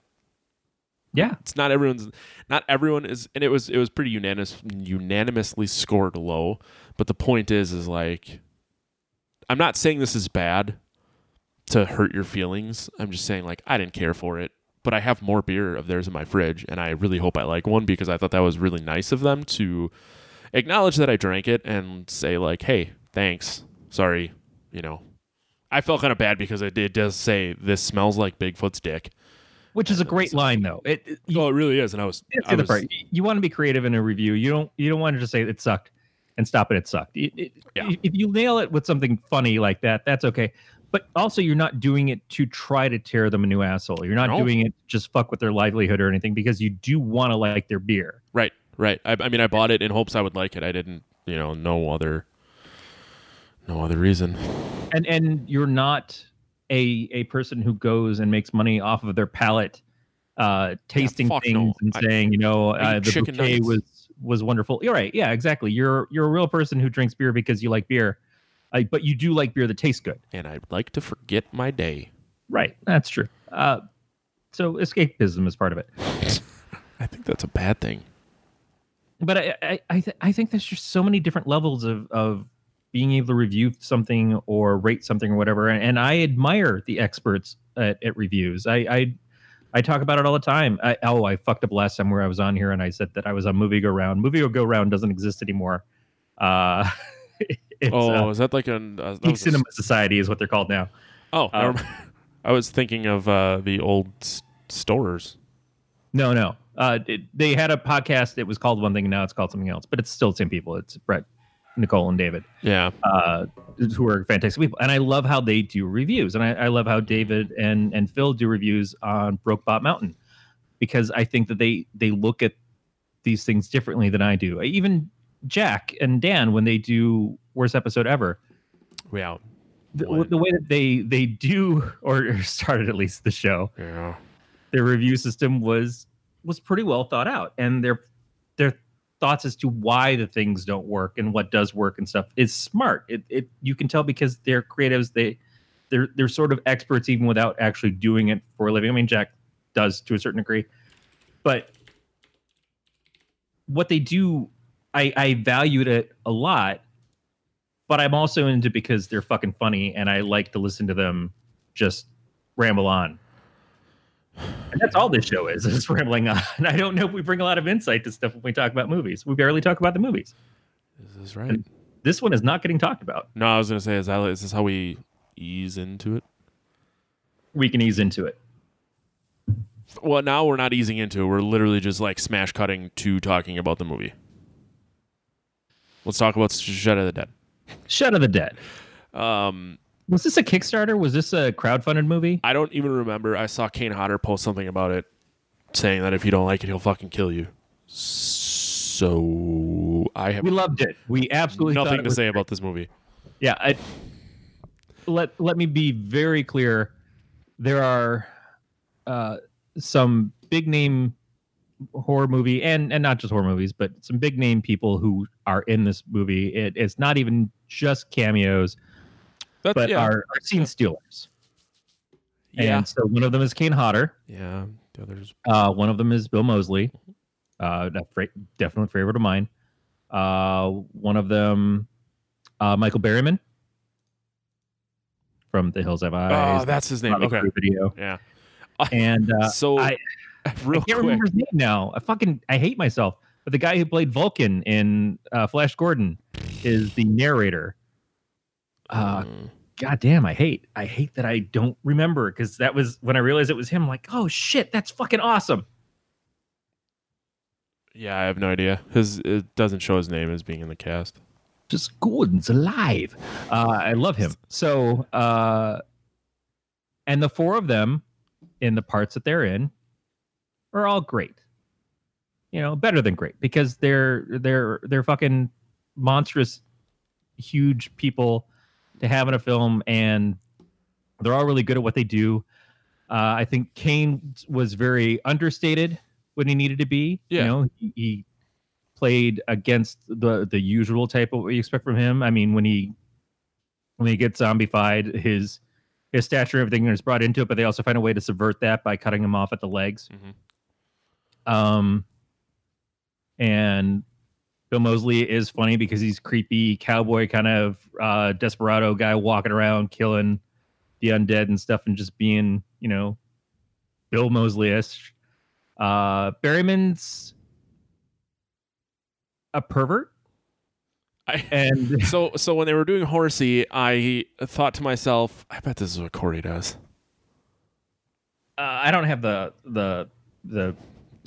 Yeah, It's not everyone's. Not everyone is, and it was it was pretty unanimous, unanimously scored low. But the point is, is like, I'm not saying this is bad to hurt your feelings. I'm just saying like I didn't care for it, but I have more beer of theirs in my fridge, and I really hope I like one because I thought that was really nice of them to acknowledge that I drank it and say like, hey, thanks, sorry, you know. I felt kind of bad because it, it does say this smells like Bigfoot's dick. which is a great line though. It, it- oh, you, Oh, it really is, and I was. I was- part. You want to be creative in a review. You don't. You don't want to just say it sucked and stop it. It sucked. It- it- Yeah. If you nail it with something funny like that, that's okay. But also, you're not doing it to try to tear them a new asshole. You're not No. doing it just fuck with their livelihood or anything because you do want to like their beer. Right, right. I, I mean, I bought it in hopes I would like it. I didn't, you know, no other, no other reason. and and you're not a a person who goes and makes money off of their palate uh tasting fuck things no. and I- saying you know I uh, the bouquet nuggets. was was wonderful. You're right. Yeah, exactly. You're you're a real person who drinks beer because you like beer, uh, but you do like beer that tastes good. And I'd like to forget my day. Right. That's true. Uh, so escapism is part of it. [laughs] I think that's a bad thing. But I I I, th- I think there's just so many different levels of of being able to review something or rate something or whatever. And, and I admire the experts at, at reviews. I, I I talk about it all the time. I, oh, I fucked up last time where I was on here and I said that I was on Movie Go Round. Movie Go Round doesn't exist anymore. Uh, [laughs] [laughs] oh, uh, is that like an uh, Geek was a- Cinema Society is what they're called now. Oh, Uh, mind. [laughs] I was thinking of uh, the old s- stores. No, no. Uh, it, they had a podcast. It was called one thing. and Now it's called something else. But it's still the same people. It's Brett, Nicole, and David. Yeah, uh, who are fantastic people. And I love how they do reviews. And I, I love how David and, and Phil do reviews on Brokebot Mountain because I think that they they look at these things differently than I do. Even Jack and Dan, when they do worst episode ever, yeah, the, the way that they they do [laughs] or started at least the show, yeah. their review system was was pretty well thought out, and their their thoughts as to why the things don't work and what does work and stuff is smart. It it you can tell because they're creatives. They they're they're sort of experts even without actually doing it for a living. I mean, Jack does to a certain degree, but what they do, I I valued it a lot. But I'm also into because they're fucking funny, and I like to listen to them just ramble on. And that's all this show is, [laughs] is rambling on. I don't know if we bring a lot of insight to stuff when we talk about movies. We barely talk about the movies. Is this right? This one is not getting talked about. No, I was gonna say, is that is this how we ease into it? We can ease into it. Well, now we're not easing into it. We're literally just like smash cutting to talking about the movie. Let's talk about Shed of the Dead. Shadow of the Dead. Um, Was this a Kickstarter? Was this a crowdfunded movie? I don't even remember. I saw Kane Hodder post something about it, saying that if you don't like it, he'll fucking kill you. So I have We loved it. We absolutely nothing to say about this movie. Yeah, I, let let me be very clear. There are uh, some big name horror movie and and not just horror movies, but some big name people who are in this movie. It, it's not even just cameos, That's, but yeah, are, are scene stealers. yeah, And so one of them is Kane Hodder. yeah. The others, Uh, one of them is Bill Moseley, uh, definitely favorite of mine. Uh, one of them, uh, Michael Berryman from The Hills Have Eyes. oh, that's his name. Okay, video. yeah. And uh, [laughs] so I, [laughs] real I can't quick, remember his name now. I fucking I hate myself. But the guy who played Vultan in uh, Flash Gordon is the narrator. Uh, Mm. God damn, I hate I hate that I don't remember because that was when I realized it was him. Like, oh shit, that's fucking awesome. yeah, I have no idea. His it doesn't show his name as being in the cast. just Gordon's alive. Uh, I love him. So, uh, and the four of them in the parts that they're in are all great. You know, better than great because they're they're they're fucking monstrous, huge people to have in a film, and they're all really good at what they do. Uh, I think Kane was very understated when he needed to be. Yeah. You know, he, he played against the the usual type of what you expect from him. I mean, when he when he gets zombified, his his stature everything is brought into it, but they also find a way to subvert that by cutting him off at the legs. Mhm. Um, and Bill Moseley is funny because he's creepy cowboy kind of uh, desperado guy walking around killing the undead and stuff, and just being you know Bill Moseley-ish. Uh, Berryman's a pervert, I, and [laughs] so so when they were doing Horsey, I thought to myself, I bet this is what Corey does. uh, I don't have the the the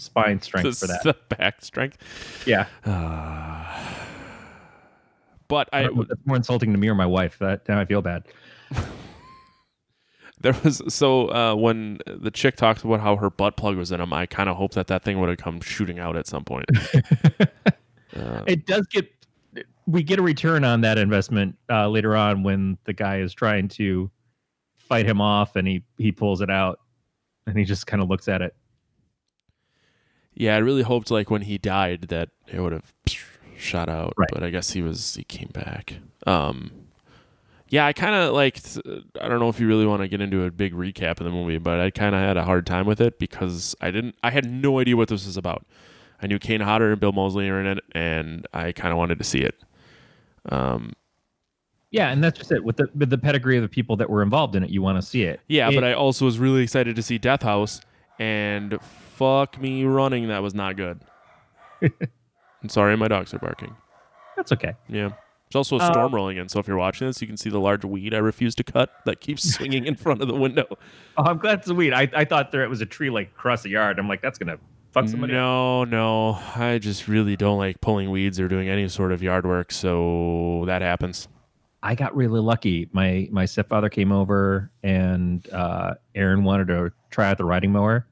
spine strength for that. [laughs] the back strength. yeah, Uh, [sighs] but I, I that's more insulting to me or my wife. That now I feel bad. [laughs] there was so uh, when the chick talked about how her butt plug was in him, I kind of hoped that that thing would have come shooting out at some point. [laughs] uh, it does get we get a return on that investment uh, later on when the guy is trying to fight him off and he he pulls it out and he just kind of looks at it Yeah, I really hoped like when he died that it would have [sniffs] shot out, Right. but I guess he was he came back. Um, yeah, I kind of like. I don't know if you really want to get into a big recap of the movie, but I kind of had a hard time with it because I didn't. I had no idea what this was about. I knew Kane Hodder and Bill Moseley are in it, and I kind of wanted to see it. Um, Yeah, and that's just it. With the with the pedigree of the people that were involved in it, you want to see it. yeah, It- but I also was really excited to see Death House, and fuck me running, that was not good. [laughs] I'm sorry, my dogs are barking. that's okay. Yeah. There's also a Uh, storm rolling in, so if you're watching this, you can see the large weed I refuse to cut that keeps [laughs] swinging in front of the window. Oh, I'm glad it's a weed. I, I thought there it was a tree like across the yard. I'm like, that's gonna fuck somebody. up. No, no. I just really don't like pulling weeds or doing any sort of yard work, so that happens. I got really lucky. My my stepfather came over and uh, Erin wanted to try out the riding mower.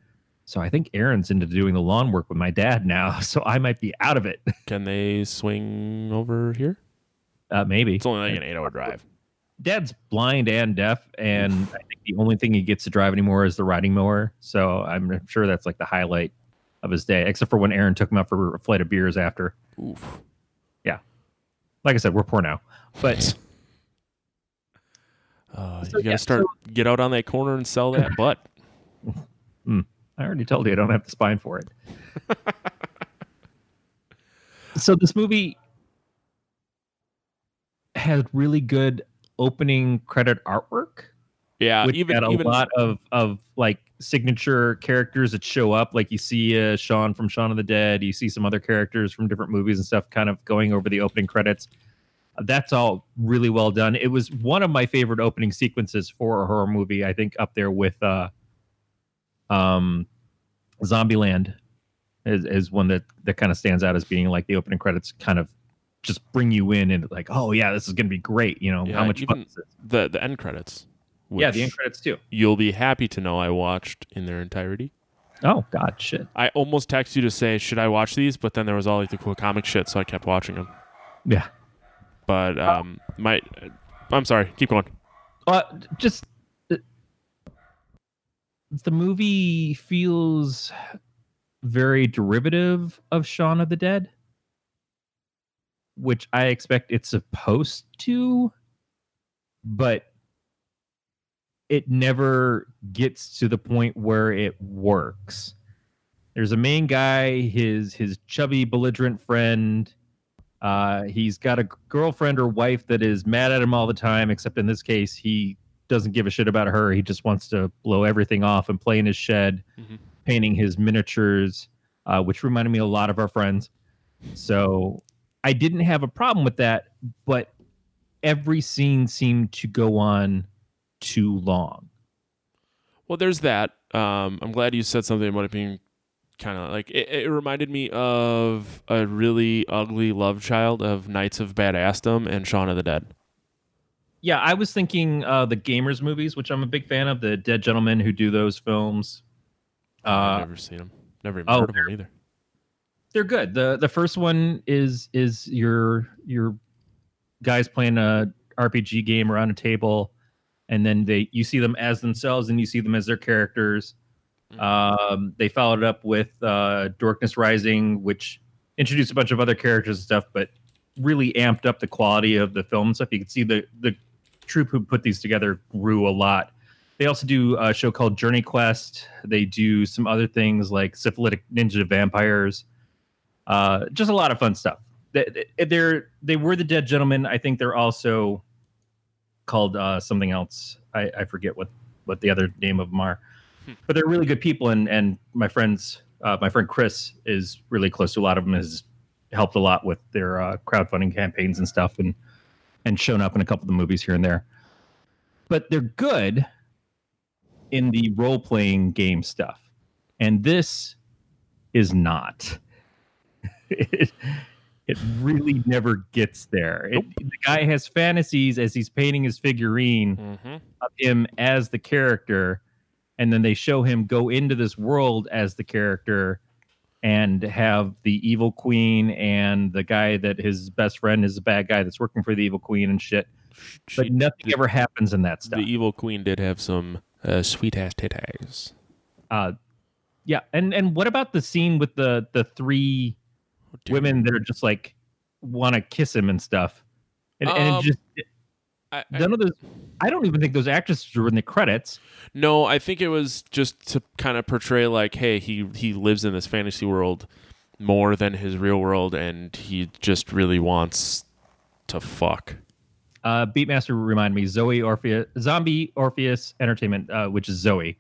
So I think Erin's into doing the lawn work with my dad now. [laughs] So I might be out of it. [laughs] Can they swing over here? Uh, maybe. It's only like an eight hour drive. Dad's blind and deaf, and I think the only thing he gets to drive anymore is the riding mower. So I'm sure that's like the highlight of his day, except for when Erin took him out for a flight of beers after. Oof. Yeah. Like I said, we're poor now, but [laughs] Uh, So, you gotta yeah, start get out on that corner and sell that butt. I already told you I don't have the spine for it. [laughs] so this movie has really good opening credit artwork. Yeah, which even had a even lot of of like signature characters that show up. Like you see uh, Sean from Shaun of the Dead. You see some other characters from different movies and stuff, kind of going over the opening credits. That's all really well done. It was one of my favorite opening sequences for a horror movie. I think up there with uh, um, Zombieland is, is one that that kind of stands out as being like the opening credits kind of just bring you in and like, oh yeah, this is gonna be great. You know Yeah, how much fun is this? the the end credits. Yeah, the end credits too. You'll be happy to know I watched in their entirety. Oh God, shit. I almost texted you to say should I watch these, but then there was all like the cool comic shit, so I kept watching them. Yeah. But um, my, I'm sorry, keep going. Uh, just uh, the movie feels very derivative of Shaun of the Dead, which I expect it's supposed to, but it never gets to the point where it works. There's a main guy, his his chubby belligerent friend. Uh, he's got a girlfriend or wife that is mad at him all the time, except in this case, he doesn't give a shit about her. He just wants to blow everything off and play in his shed, Mhm. painting his miniatures, uh, which reminded me a lot of our friends. So I didn't have a problem with that, but every scene seemed to go on too long. Well, there's that. Um, I'm glad you said something about it being kind of like it, it reminded me of a really ugly love child of Knights of Badassdom and Shaun of the Dead. Yeah, I was thinking uh, the Gamers movies, which I'm a big fan of, the Dead Gentlemen who do those films. I've Uh, never seen them. Never even oh, heard of them either. they're good. the The first one is is your your guys playing a RPG game around a table, and then they you see them as themselves and you see them as their characters. Um, they followed up with uh, Dorkness Rising, which introduced a bunch of other characters and stuff, but really amped up the quality of the film and stuff. You can see the the troupe who put these together grew a lot. They also do a show called Journey Quest. They do some other things like Syphilitic Ninja Vampires. Uh, just a lot of fun stuff. They, they- they're they were the Dead Gentlemen. I think they're also called uh, something else. I, I forget what what the other name of them are, but they're really good people. And and my friends, uh, my friend Chris is really close to a lot of them. Has helped a lot with their uh, crowdfunding campaigns and stuff, and and shown up in a couple of the movies here and there. But they're good in the role playing game stuff, and this is not. it, [laughs] it really never gets there. It, the guy has fantasies as he's painting his figurine Mm-hmm. of him as the character, and then they show him go into this world as the character and have the evil queen and the guy that his best friend is a bad guy that's working for the evil queen and shit. But nothing the- ever happens in that stuff. the evil queen did have some uh, sweet ass titties. uh, yeah, and and what about the scene with the the three Oh, women that are just like want to kiss him and stuff, and, and Um, it just I, I- none of those. I don't even think those actresses were in the credits. no, I think it was just to kind of portray like, hey, he he lives in this fantasy world more than his real world, and he just really wants to fuck. Uh, Beatmaster remind me, Zoe Orpheus, Zombie Orpheus Entertainment, uh, which is Zoe.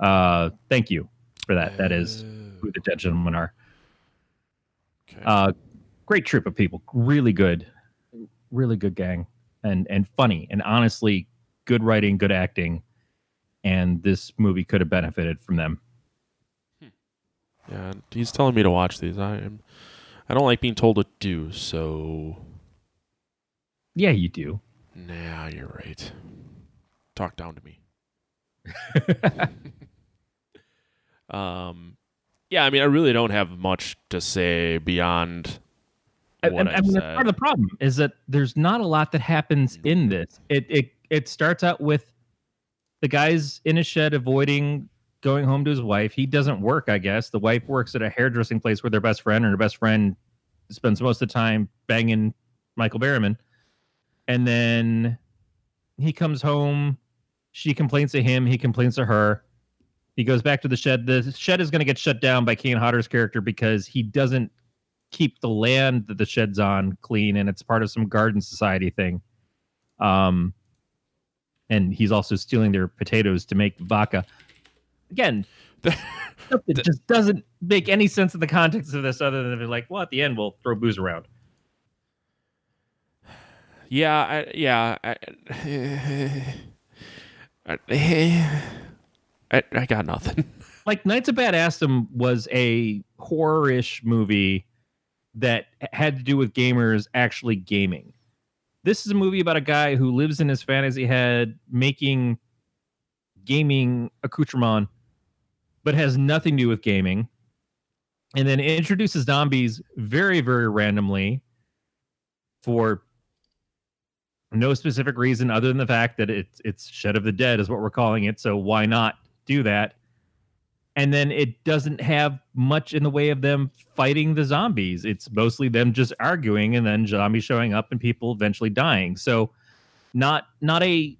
Uh, thank you for that. That is who the dead gentlemen are. Okay. Uh, great troop of people, really good, really good gang, and and funny, and honestly, good writing, good acting, and this movie could have benefited from them. yeah, he's telling me to watch these. I am. I don't like being told to do so. Yeah, you do. Nah, you're right. Talk down to me. [laughs] um, yeah, I mean, I really don't have much to say beyond What and, I I mean, said. part of the problem is that there's not a lot that happens in this. It it it starts out with the guy's in a shed avoiding going home to his wife. He doesn't work, I guess. The wife works at a hairdressing place with her best friend, and her best friend spends most of the time banging Michael Berryman. And then he comes home. She complains to him. He complains to her. He goes back to the shed. The shed is going to get shut down by Kane Hodder's character because he doesn't keep the land that the shed's on clean and it's part of some garden society thing um and he's also stealing their potatoes to make vodka again [laughs] stuff that just doesn't make any sense in the context of this other than like well at the end we'll throw booze around Yeah, I, yeah. I, I, I, I got nothing. like Knights of Badassdom was a horror-ish movie that had to do with gamers actually gaming. This is a movie about a guy who lives in his fantasy head making gaming accoutrement, but has nothing to do with gaming. And then introduces zombies very, very randomly for no specific reason other than the fact that it's it's Shed of the Dead is what we're calling it. So why not do that? And then it doesn't have much in the way of them fighting the zombies. It's mostly them just arguing and then zombies showing up and people eventually dying. So not not a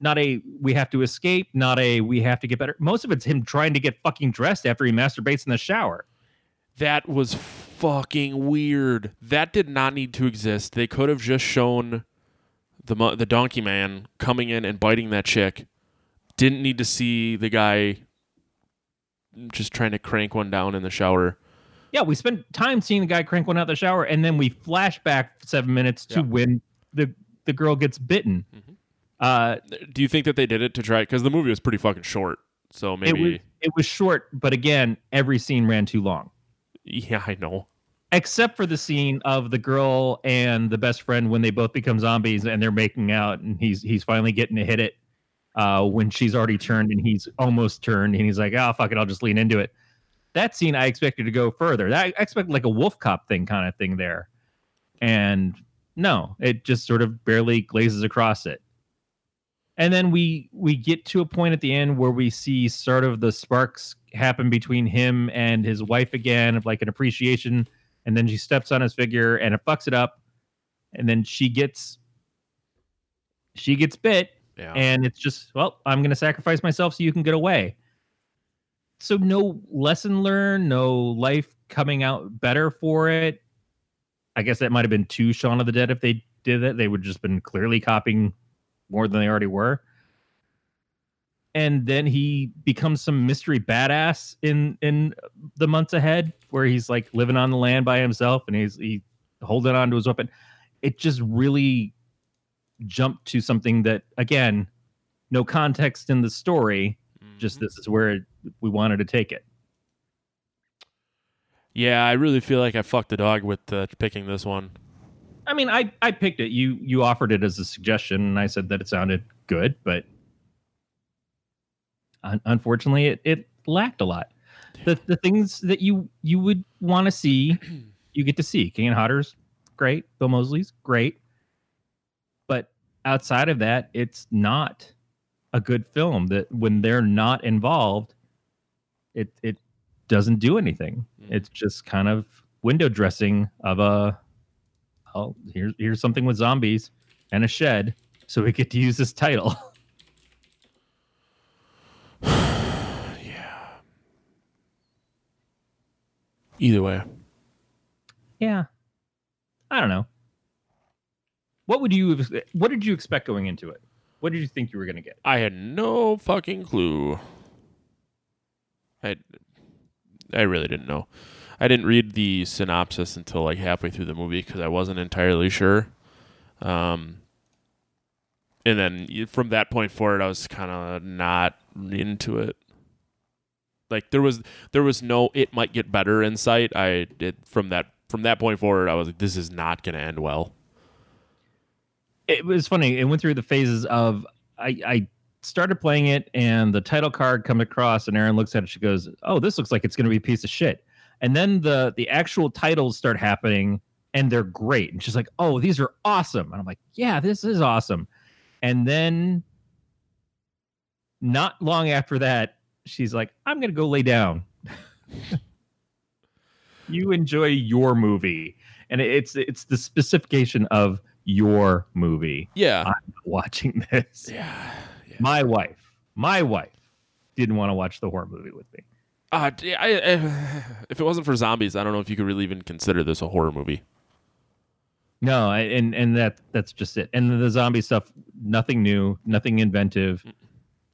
not a we have to escape, not a we have to get better. Most of it's him trying to get fucking dressed after he masturbates in the shower. That was fucking weird. That did not need to exist. They could have just shown the the donkey man coming in and biting that chick. Didn't need to see the guy just trying to crank one down in the shower. Yeah, we spent time seeing the guy crank one out the shower, and then we flash back seven minutes to Yeah. when the the girl gets bitten. Mhm. Uh, Do you think that they did it to try? Because the movie was pretty fucking short. So it maybe, was it was short, but again, every scene ran too long. yeah, I know. except for the scene of the girl and the best friend when they both become zombies and they're making out and he's he's finally getting to hit it uh, when she's already turned and he's almost turned and he's like, oh fuck it, I'll just lean into it. That scene I expected to go further. That I expected like a wolf cop thing kind of thing there, and no, it just sort of barely glazes across it. And then we we get to a point at the end where we see sort of the sparks happen between him and his wife again of like an appreciation and then she steps on his figure and it fucks it up and then she gets she gets bit Yeah. and it's just well i'm going to sacrifice myself so you can get away. So no lesson learned no life coming out better for it. I guess that might have been too shaun of the dead if they did it. They would just been clearly copying more than they already were. And then he becomes some mystery badass in in the months ahead where he's like living on the land by himself and he's he holding on to his weapon. It just really jumped to something that again no context in the story just Mhm. this is where we wanted to take it. Yeah, I really feel like I fucked the dog with uh, picking this one. i mean i i picked it. You you offered it as a suggestion and i said that it sounded good but un- unfortunately it, it lacked a lot. The, the things that you you would want to see you get to see. Kane Hodder's great. Bill Moseley's great outside of that it's not a good film that when they're not involved it it doesn't do anything. Mm. It's just kind of window dressing of a oh here's here's something with zombies and a shed, so we get to use this title. [laughs] [sighs] yeah. Either way, yeah, I don't know. What would you have, what did you expect going into it? What did you think you were going to get? I had no fucking clue. I I really didn't know. I didn't read the synopsis until like halfway through the movie because I wasn't entirely sure. Um, and then from that point forward, I was kind of not into it. Like there was there was no it might get better in sight. I did from that from that point forward, I was like, this is not going to end well. It was funny. It went through the phases of I, I started playing it and the title card come across and Erin looks at it. She goes, "Oh, this looks like it's going to be a piece of shit." And then the the actual titles start happening and they're great. And she's like, "Oh, these are awesome." And I'm like, "Yeah, this is awesome." And then not long after that, she's like, "I'm going to go lay down." [laughs] you enjoy your movie, and it's it's the specification of your movie Yeah, I'm watching [laughs] this. yeah, yeah. My wife, my wife didn't want to watch the horror movie with me. Uh, I, I- if it wasn't for zombies, I don't know if you could really even consider this a horror movie. No, I, and and that that's just it. And the zombie stuff, nothing new, nothing inventive.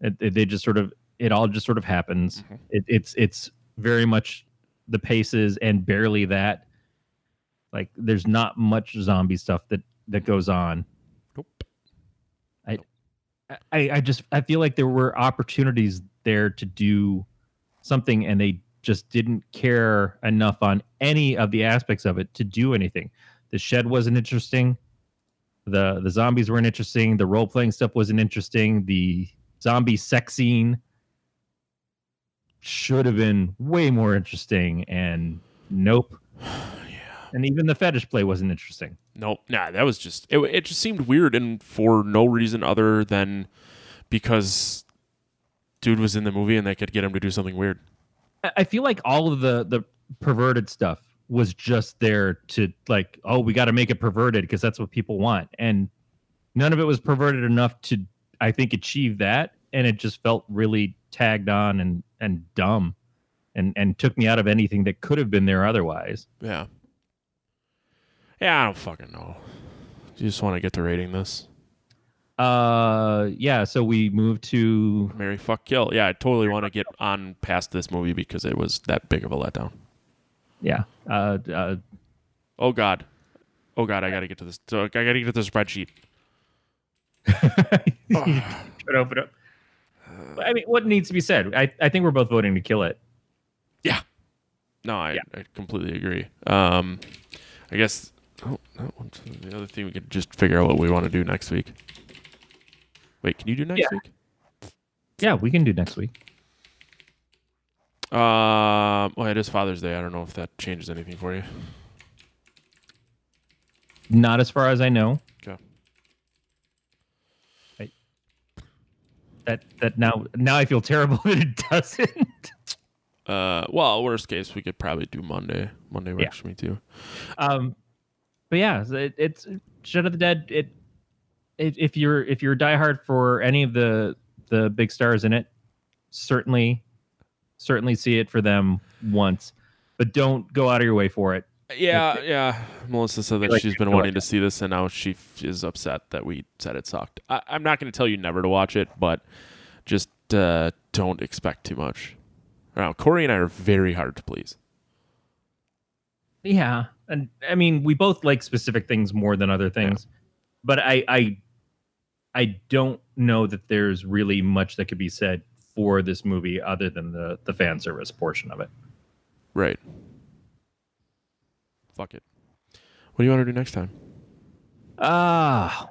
It, it- they just sort of it all just sort of happens. Mhm. It, it's it's very much the paces and barely that. Like there's not much zombie stuff that that goes on. Nope. I, I I just I feel like there were opportunities there to do something and they just didn't care enough on any of the aspects of it to do anything. The shed wasn't interesting. The the zombies weren't interesting. The role playing stuff wasn't interesting. The zombie sex scene should have been way more interesting and nope. [sighs] [sighs] [sighs] And even the fetish play wasn't interesting. Nope. Nah, that was just it. It just seemed weird, and for no reason other than because dude was in the movie and they could get him to do something weird. I- feel like all of the the perverted stuff was just there to like, oh, we got to make it perverted because that's what people want, and none of it was perverted enough to, I think, achieve that, and it just felt really tagged on and and dumb, and and took me out of anything that could have been there otherwise. Yeah. Yeah, I don't fucking know. You just want to get to rating this. Uh, yeah. So we moved to Mary fuck kill. Yeah, I totally want to get on past this movie because it was that big of a letdown. yeah. Uh, uh Oh god. Oh god, I gotta get to this. I gotta get to the spreadsheet. [laughs] Try to open up. I mean, what needs to be said? I, I think we're both voting to kill it. Yeah. No, I, Yeah. I completely agree. Um, I guess oh, that one, two, the other thing we could just figure out what we want to do next week. Wait, can you do next Yeah. week? Yeah, we can do next week. Um, well, it is Father's Day. I don't know if that changes anything for you. Not as far as I know. Okay. I, that that now now I feel terrible [laughs] that it doesn't. Uh, well, worst case, we could probably do Monday. Monday works Yeah. for me too. Um, but yeah, it, it's Shed of the Dead. It, it if you're if you're diehard for any of the the big stars in it, certainly certainly see it for them once, but don't go out of your way for it. Yeah, yeah. Melissa said that like she's been wanting to see this, and now she f- is upset that we said it sucked. I- I'm not going to tell you never to watch it, but just uh, don't expect too much. Now, Corey and I are very hard to please. Yeah, and I mean, we both like specific things more than other things, but I, I, I don't know that there's really much that could be said for this movie other than the the fan service portion of it. Right. Fuck it. What do you want to do next time? Ah,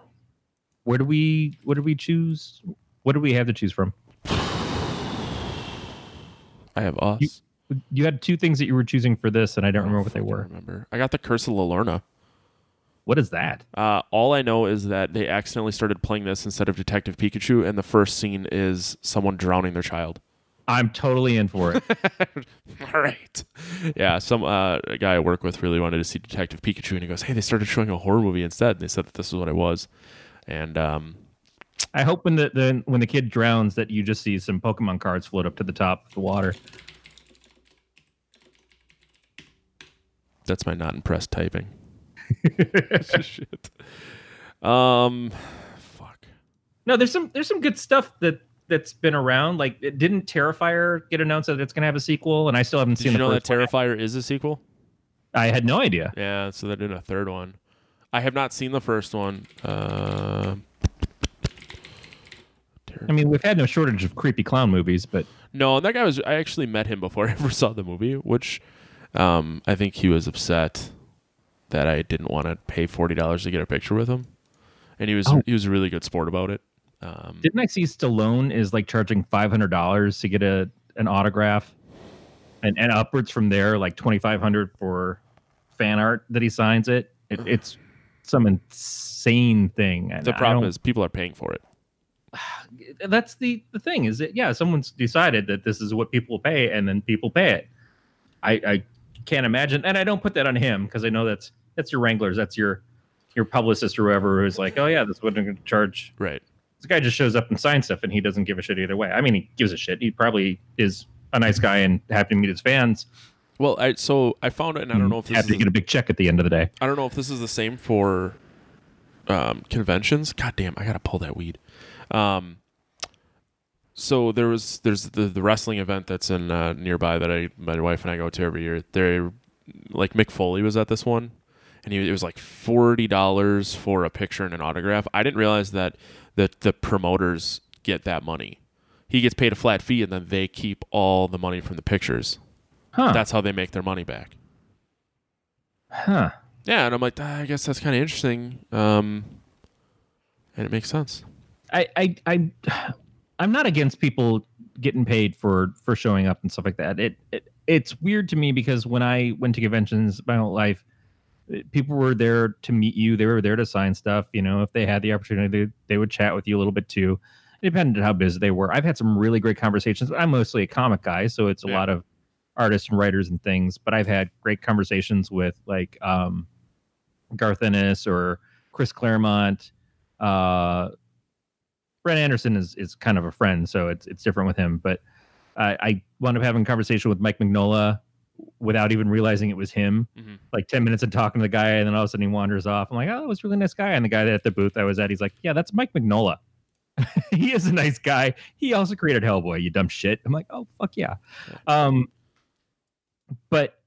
where do we what do we choose? What do we have to choose from? I have us. You- You had two things that you were choosing for this, and I don't I remember what they were. Remember? I got the Curse of La Lorna. What is that? Uh, all I know is that they accidentally started playing this instead of Detective Pikachu, and the first scene is someone drowning their child. I'm totally in for it. [laughs] All right. Yeah, some uh, a guy I work with really wanted to see Detective Pikachu, and he goes, "Hey, they started showing a horror movie instead." And they said that this is what it was, and um, I hope when the, the when the kid drowns that you just see some Pokemon cards float up to the top of the water. That's my not impressed typing. [laughs] Shit. Um, fuck. No, there's some there's some good stuff that that's been around. Like, it didn't Terrifier get announced that it's going to have a sequel? And I still haven't Did seen you the know that first one. Terrifier is a sequel? I had no idea. Yeah, so they're doing a third one. I have not seen the first one. Uh, I mean, we've had no shortage of creepy clown movies, but No, and that guy was. I actually met him before I ever saw the movie, which um, I think he was upset that I didn't want to pay forty dollars to get a picture with him, and he was Oh. he was a really good sport about it. Um, didn't I see Stallone is like charging five hundred dollars to get a an autograph, and and upwards from there, like twenty five hundred for fan art that he signs it. it [sighs] it's some insane thing. and the problem is people are paying for it. [sighs] that's the the thing is that yeah, someone's decided that this is what people pay, and then people pay it. I I can't imagine, and I don't put that on him because I know that's that's your wranglers, that's your your publicist or whoever who's like, oh yeah, this wouldn't going charge Right. this guy just shows up and signs stuff and he doesn't give a shit either way. I mean, he gives a shit. He probably is a nice guy and happy to meet his fans. Well, I so I found it, and I don't know if this happy is to get a big check at the end of the day. I don't know if this is the same for um, conventions. God damn, I gotta pull that weed. Um, so there was there's the the wrestling event that's in uh, nearby that I my wife and I go to every year. There, like Mick Foley was at this one, and he it was like forty dollars for a picture and an autograph. I didn't realize that that the promoters get that money. He gets paid a flat fee, and then they keep all the money from the pictures. Huh. That's how they make their money back. huh. Yeah, and I'm like, "Ah, I guess that's kind of interesting. Um, and it makes sense. I, I, I, I'm not against people getting paid for for showing up and stuff like that. It, it it's weird to me because when I went to conventions my whole life, people were there to meet you. They were there to sign stuff. You know, if they had the opportunity, they, they would chat with you a little bit too. It depended on how busy they were. I've had some really great conversations. I'm mostly a comic guy, so it's a Yeah. lot of artists and writers and things. But I've had great conversations with like um, Garth Ennis or Chris Claremont. Uh, Brent Anderson is is kind of a friend, so it's it's different with him. But I, I wound up having a conversation with Mike Mignola without even realizing it was him. Mhm. Like ten minutes of talking to the guy, and then all of a sudden he wanders off. I'm like, oh, that was a really nice guy. And the guy at the booth I was at, he's like, yeah, that's Mike Mignola. [laughs] he is a nice guy. He also created Hellboy. You dumb shit. I'm like, oh fuck yeah. Um, but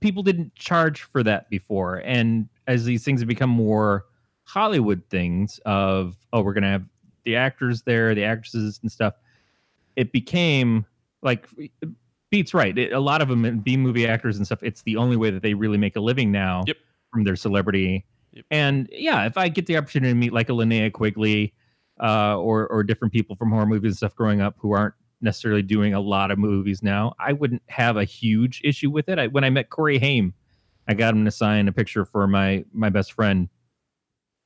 people didn't charge for that before, and as these things have become more Hollywood things of oh we're gonna have the actors there, the actresses and stuff, it became like Beats right. It, a lot of them B movie actors and stuff. It's the only way that they really make a living now Yep. from their celebrity. Yep. And yeah, if I get the opportunity to meet like a Linnea Quigley uh, or or different people from horror movies and stuff growing up who aren't necessarily doing a lot of movies now, I wouldn't have a huge issue with it. I, when I met Corey Haim, I got him to sign a picture for my my best friend,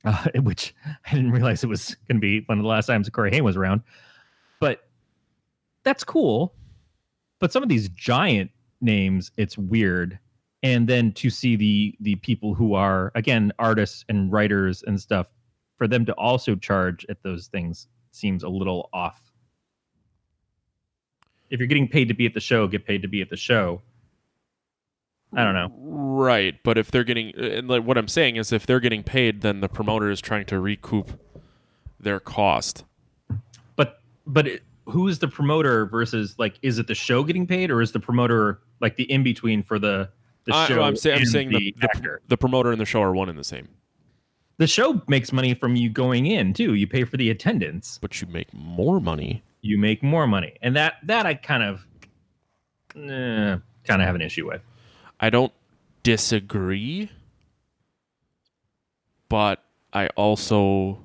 uh, [laughs] which I didn't realize it was going to be one of the last times Corey Haim was around. But that's cool. But some of these giant names, it's weird. And then to see the the people who are again artists and writers and stuff, for them to also charge at those things seems a little off. If you're getting paid to be at the show, get paid to be at the show. I don't know. Right, but if they're getting, and like what I'm saying is, if they're getting paid, then the promoter is trying to recoup their cost. but but it, who is the promoter versus like is it the show getting paid or is the promoter like the in between for the the I- show I'm, say, I'm saying the, the, actor the promoter and the show are one and the same, the show makes money from you going in too you pay for the attendance but you make more money. you make more money and that that i kind of eh, kind of have an issue with I don't disagree, but I also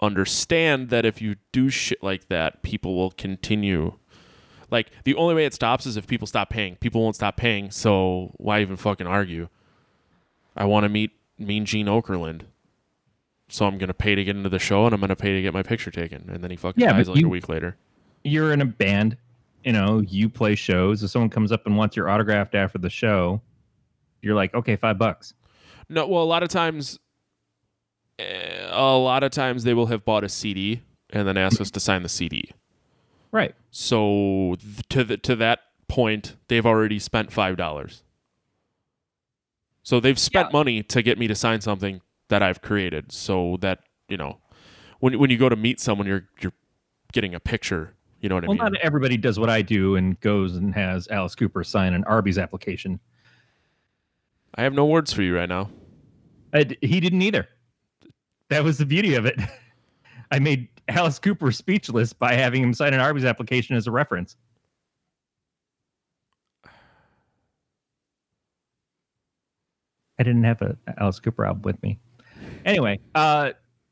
understand that if you do shit like that, people will continue. Like the only way it stops is if people stop paying. People won't stop paying, so why even fucking argue? I want to meet Mean Gene Okerlund, so I'm gonna pay to get into the show, and I'm gonna pay to get my picture taken, and then he fucking Yeah, dies like a week later. you're in a band, you know, you play shows. If someone comes up and wants your autographed after the show, you're like, okay, five bucks. No, well, a lot of times, eh, a lot of times they will have bought a CD and then ask us to sign the CD. Right. So to the, to that point, they've already spent five dollars. So they've spent money to get me to sign something that I've created, so that you know, when when you go to meet someone, you're you're getting a picture. You know what Well, I mean? Well, not everybody does what I do and goes and has Alice Cooper sign an Arby's application. I have no words for you right now. D he didn't either. That was the beauty of it. [laughs] I made Alice Cooper speechless by having him sign an Arby's application as a reference. I didn't have a Alice Cooper album with me. Anyway, uh,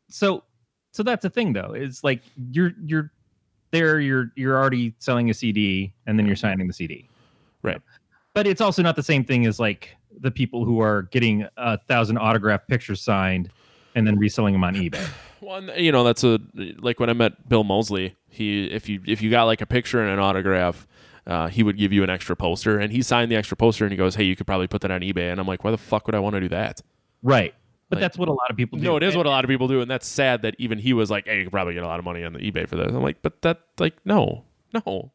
so so that's the thing though. Is like you're you're there. You're you're already selling a CD and then you're signing the CD. Right. But it's also not the same thing as like the people who are getting a thousand autograph pictures signed and then reselling them on eBay. [clears throat] Well, you know that's a like when I met Bill Moseley. He if you if you got like a picture and an autograph, uh, he would give you an extra poster, and he signed the extra poster, and he goes, "Hey, you could probably put that on eBay." And I'm like, "Why the fuck would I want to do that?" Right. But Like- that's what a lot of people do. No, it is what a lot of people do, and that's sad that even he was like, "Hey, you could probably get a lot of money on the eBay for this." I'm like, "But that like no, no."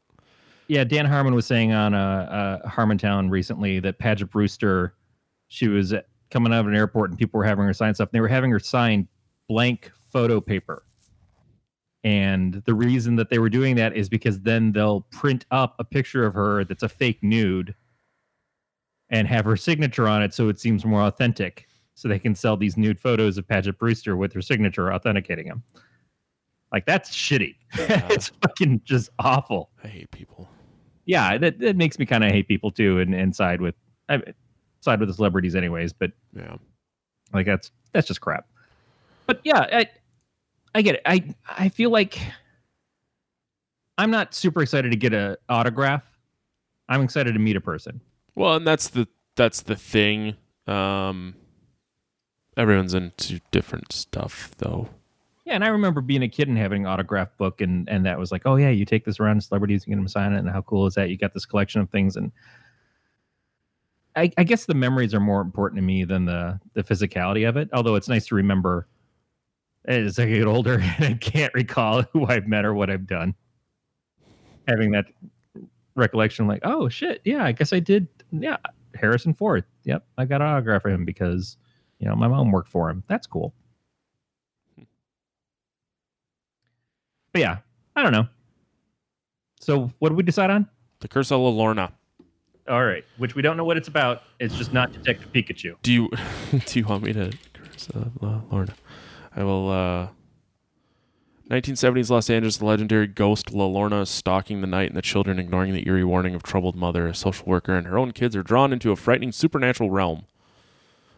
Yeah, Dan Harmon was saying on uh, uh, Harmontown recently that Paget Brewster, she was coming out of an airport and people were having her sign stuff. And they were having her sign blank photo paper. And the reason that they were doing that is because then they'll print up a picture of her that's a fake nude and have her signature on it so it seems more authentic. So they can sell these nude photos of Paget Brewster with her signature authenticating them. Like that's shitty. [laughs] it's fucking just awful I hate people. yeah, that, that makes me kind of hate people too, and, and side with I side with the celebrities anyways. But Yeah, like that's that's just crap. But yeah, I I get it. I I feel like I'm not super excited to get a autograph. I'm excited to meet a person. well, and that's the that's the thing. Um, everyone's into different stuff, though. Yeah, and I remember being a kid and having an autograph book, and and that was like, oh yeah, you take this around to celebrities and get them sign it, and how cool is that? You got this collection of things, and I, I guess the memories are more important to me than the the physicality of it. Although it's nice to remember as I get older [laughs] and I can't recall [laughs] who I've met or what I've done. Having that recollection, like, oh shit, yeah, I guess I did. Yeah, Harrison Ford. Yep, I got an autograph for him because you know my mom worked for him. That's cool. But yeah, I don't know. So what did we decide on? The Curse of La Lorna. All right, which we don't know what it's about. It's just not Detective Pikachu. Do you [laughs] do you want me to Curse of La Lorna? I will. uh 1970s Los Angeles, the legendary ghost La Lorna is stalking the night and the children, ignoring the eerie warning of troubled mother. A social worker and her own kids are drawn into a frightening supernatural realm.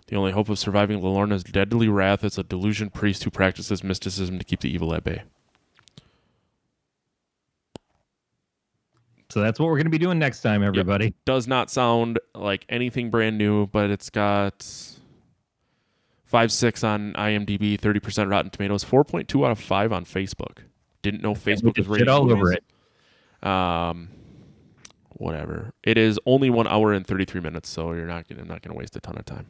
The only hope of surviving La Lorna's deadly wrath is a delusion priest who practices mysticism to keep the evil at bay. So that's what we're going to be doing next time, everybody. Does not sound like anything brand new, but it's got five six on IMDb, thirty percent Rotten Tomatoes, four point two out of five on Facebook. Didn't know Facebook was Shit rated all over it. Um, whatever. It is only one hour and thirty three minutes, so you're not gonna not gonna waste a ton of time.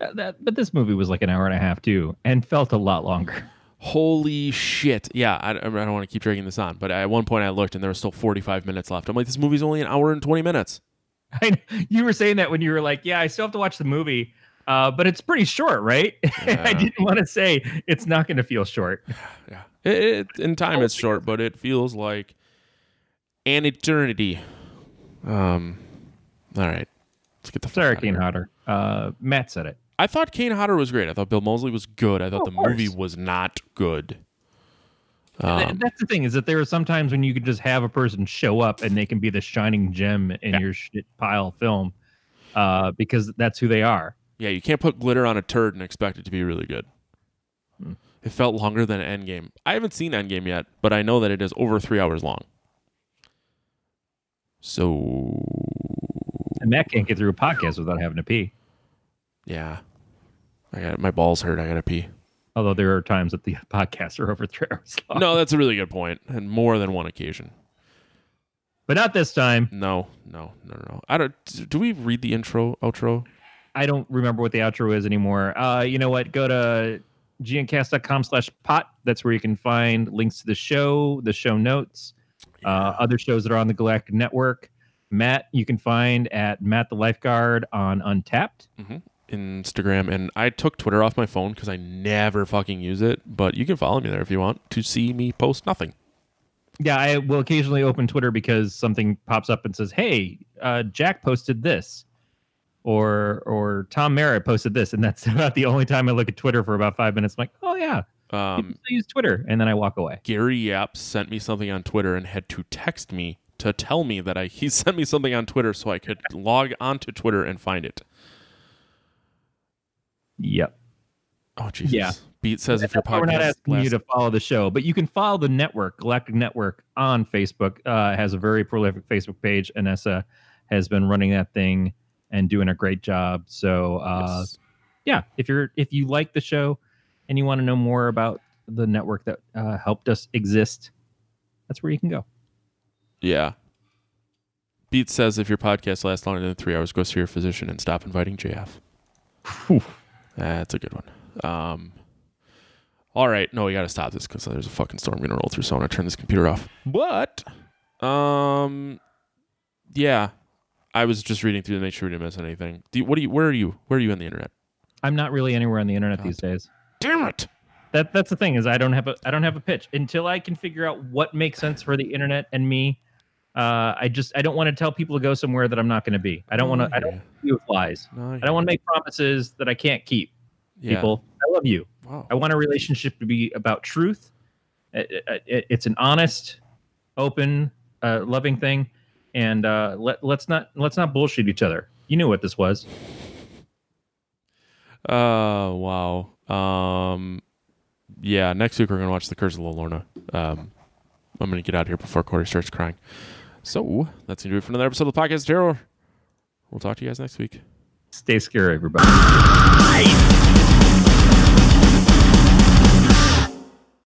Uh, That, but this movie was like an hour and a half too, and felt a lot longer. Holy shit! Yeah, I, I don't want to keep dragging this on, but at one point I looked and there was still forty five minutes left. I'm like, this movie's only an hour and twenty minutes. [laughs] I, you were saying that when you were like, "Yeah, I still have to watch the movie, uh, but it's pretty short, right?" [laughs] I didn't want to say it's not going to feel short. [sighs] Yeah, it, it, in time it's short, but it feels like an eternity. Um, all right, let's get the fuck outta Kane. Hodder. Uh, Matt said it. I thought Kane Hodder was great. I thought Bill Moseley was good. I thought Oh, the movie was not good. Um, That's the thing is that there are sometimes when you could just have a person show up and they can be the shining gem in Yeah. your shit pile film, uh, because that's who they are. yeah, you can't put glitter on a turd and expect it to be really good. Hmm. It felt longer than Endgame. I haven't seen Endgame yet, but I know that it is over three hours long. So And Matt can't get through a podcast without having to pee. yeah, I got my balls hurt. I gotta pee. Although there are times that the [laughs] podcasts are over three hours long. No, that's a really good point, and more than one occasion. but not this time. No, no, no, no. I don't. Do we read the intro, outro? I don't remember what the outro is anymore. Uh, you know what? Go to gncast.com slash pot. That's where you can find links to the show, the show notes, uh, other shows that are on the Galactic Network. Matt, you can find at Matt the Lifeguard on Untappd. Instagram, and I took Twitter off my phone because I never fucking use it. But you can follow me there if you want to see me post nothing. Yeah, I will occasionally open Twitter because something pops up and says, "Hey, uh, Jack posted this," or or Tom Merritt posted this, and that's [laughs] about the only time I look at Twitter for about five minutes. I'm like, "Oh yeah, Um, use Twitter," and then I walk away. Gary Yap sent me something on Twitter and had to text me to tell me that I [laughs] he sent me something on Twitter so I could log onto Twitter and find it. Yep. Oh Jesus. Yeah. Beat says if your That's why we're not podcast asking you to follow the show, but you can follow the network, Galactic Network, on Facebook. Uh, has a very prolific Facebook page. Anessa has been running that thing and doing a great job. So, uh, Yes. yeah, if you're if you like the show and you want to know more about the network that uh, helped us exist, that's where you can go. Yeah. Beat says if your podcast lasts longer than three hours, go see your physician and stop inviting JF. That's a good one. Um, all right, no, we got to stop this because there's a fucking storm gonna roll through. So I'm gonna turn this computer off. But, um, yeah, I was just reading through to make sure we didn't miss anything. Do you, what do you? Where are you? Where are you on the internet? I'm not really anywhere on the internet these days. Damn it! That that's the thing is I don't have a I don't have a pitch until I can figure out what makes sense for the internet and me. Uh, I just I don't want to tell people to go somewhere that I'm not going to be. I don't want to. I don't do with lies. I don't want to make promises that I can't keep. yeah. People, I love you. Wow. I want a relationship to be about truth. It- it- it's an honest, open, uh, loving thing, and uh, let let's not let's not bullshit each other. You knew what this was. Uh, wow. Um, yeah. Next week we're gonna watch The Curse of La Lorna. Um, I'm gonna get out of here before Corey starts crying. So that's gonna do it for another episode of the podcast Terror. We'll talk to you guys next week. Stay scary, everybody.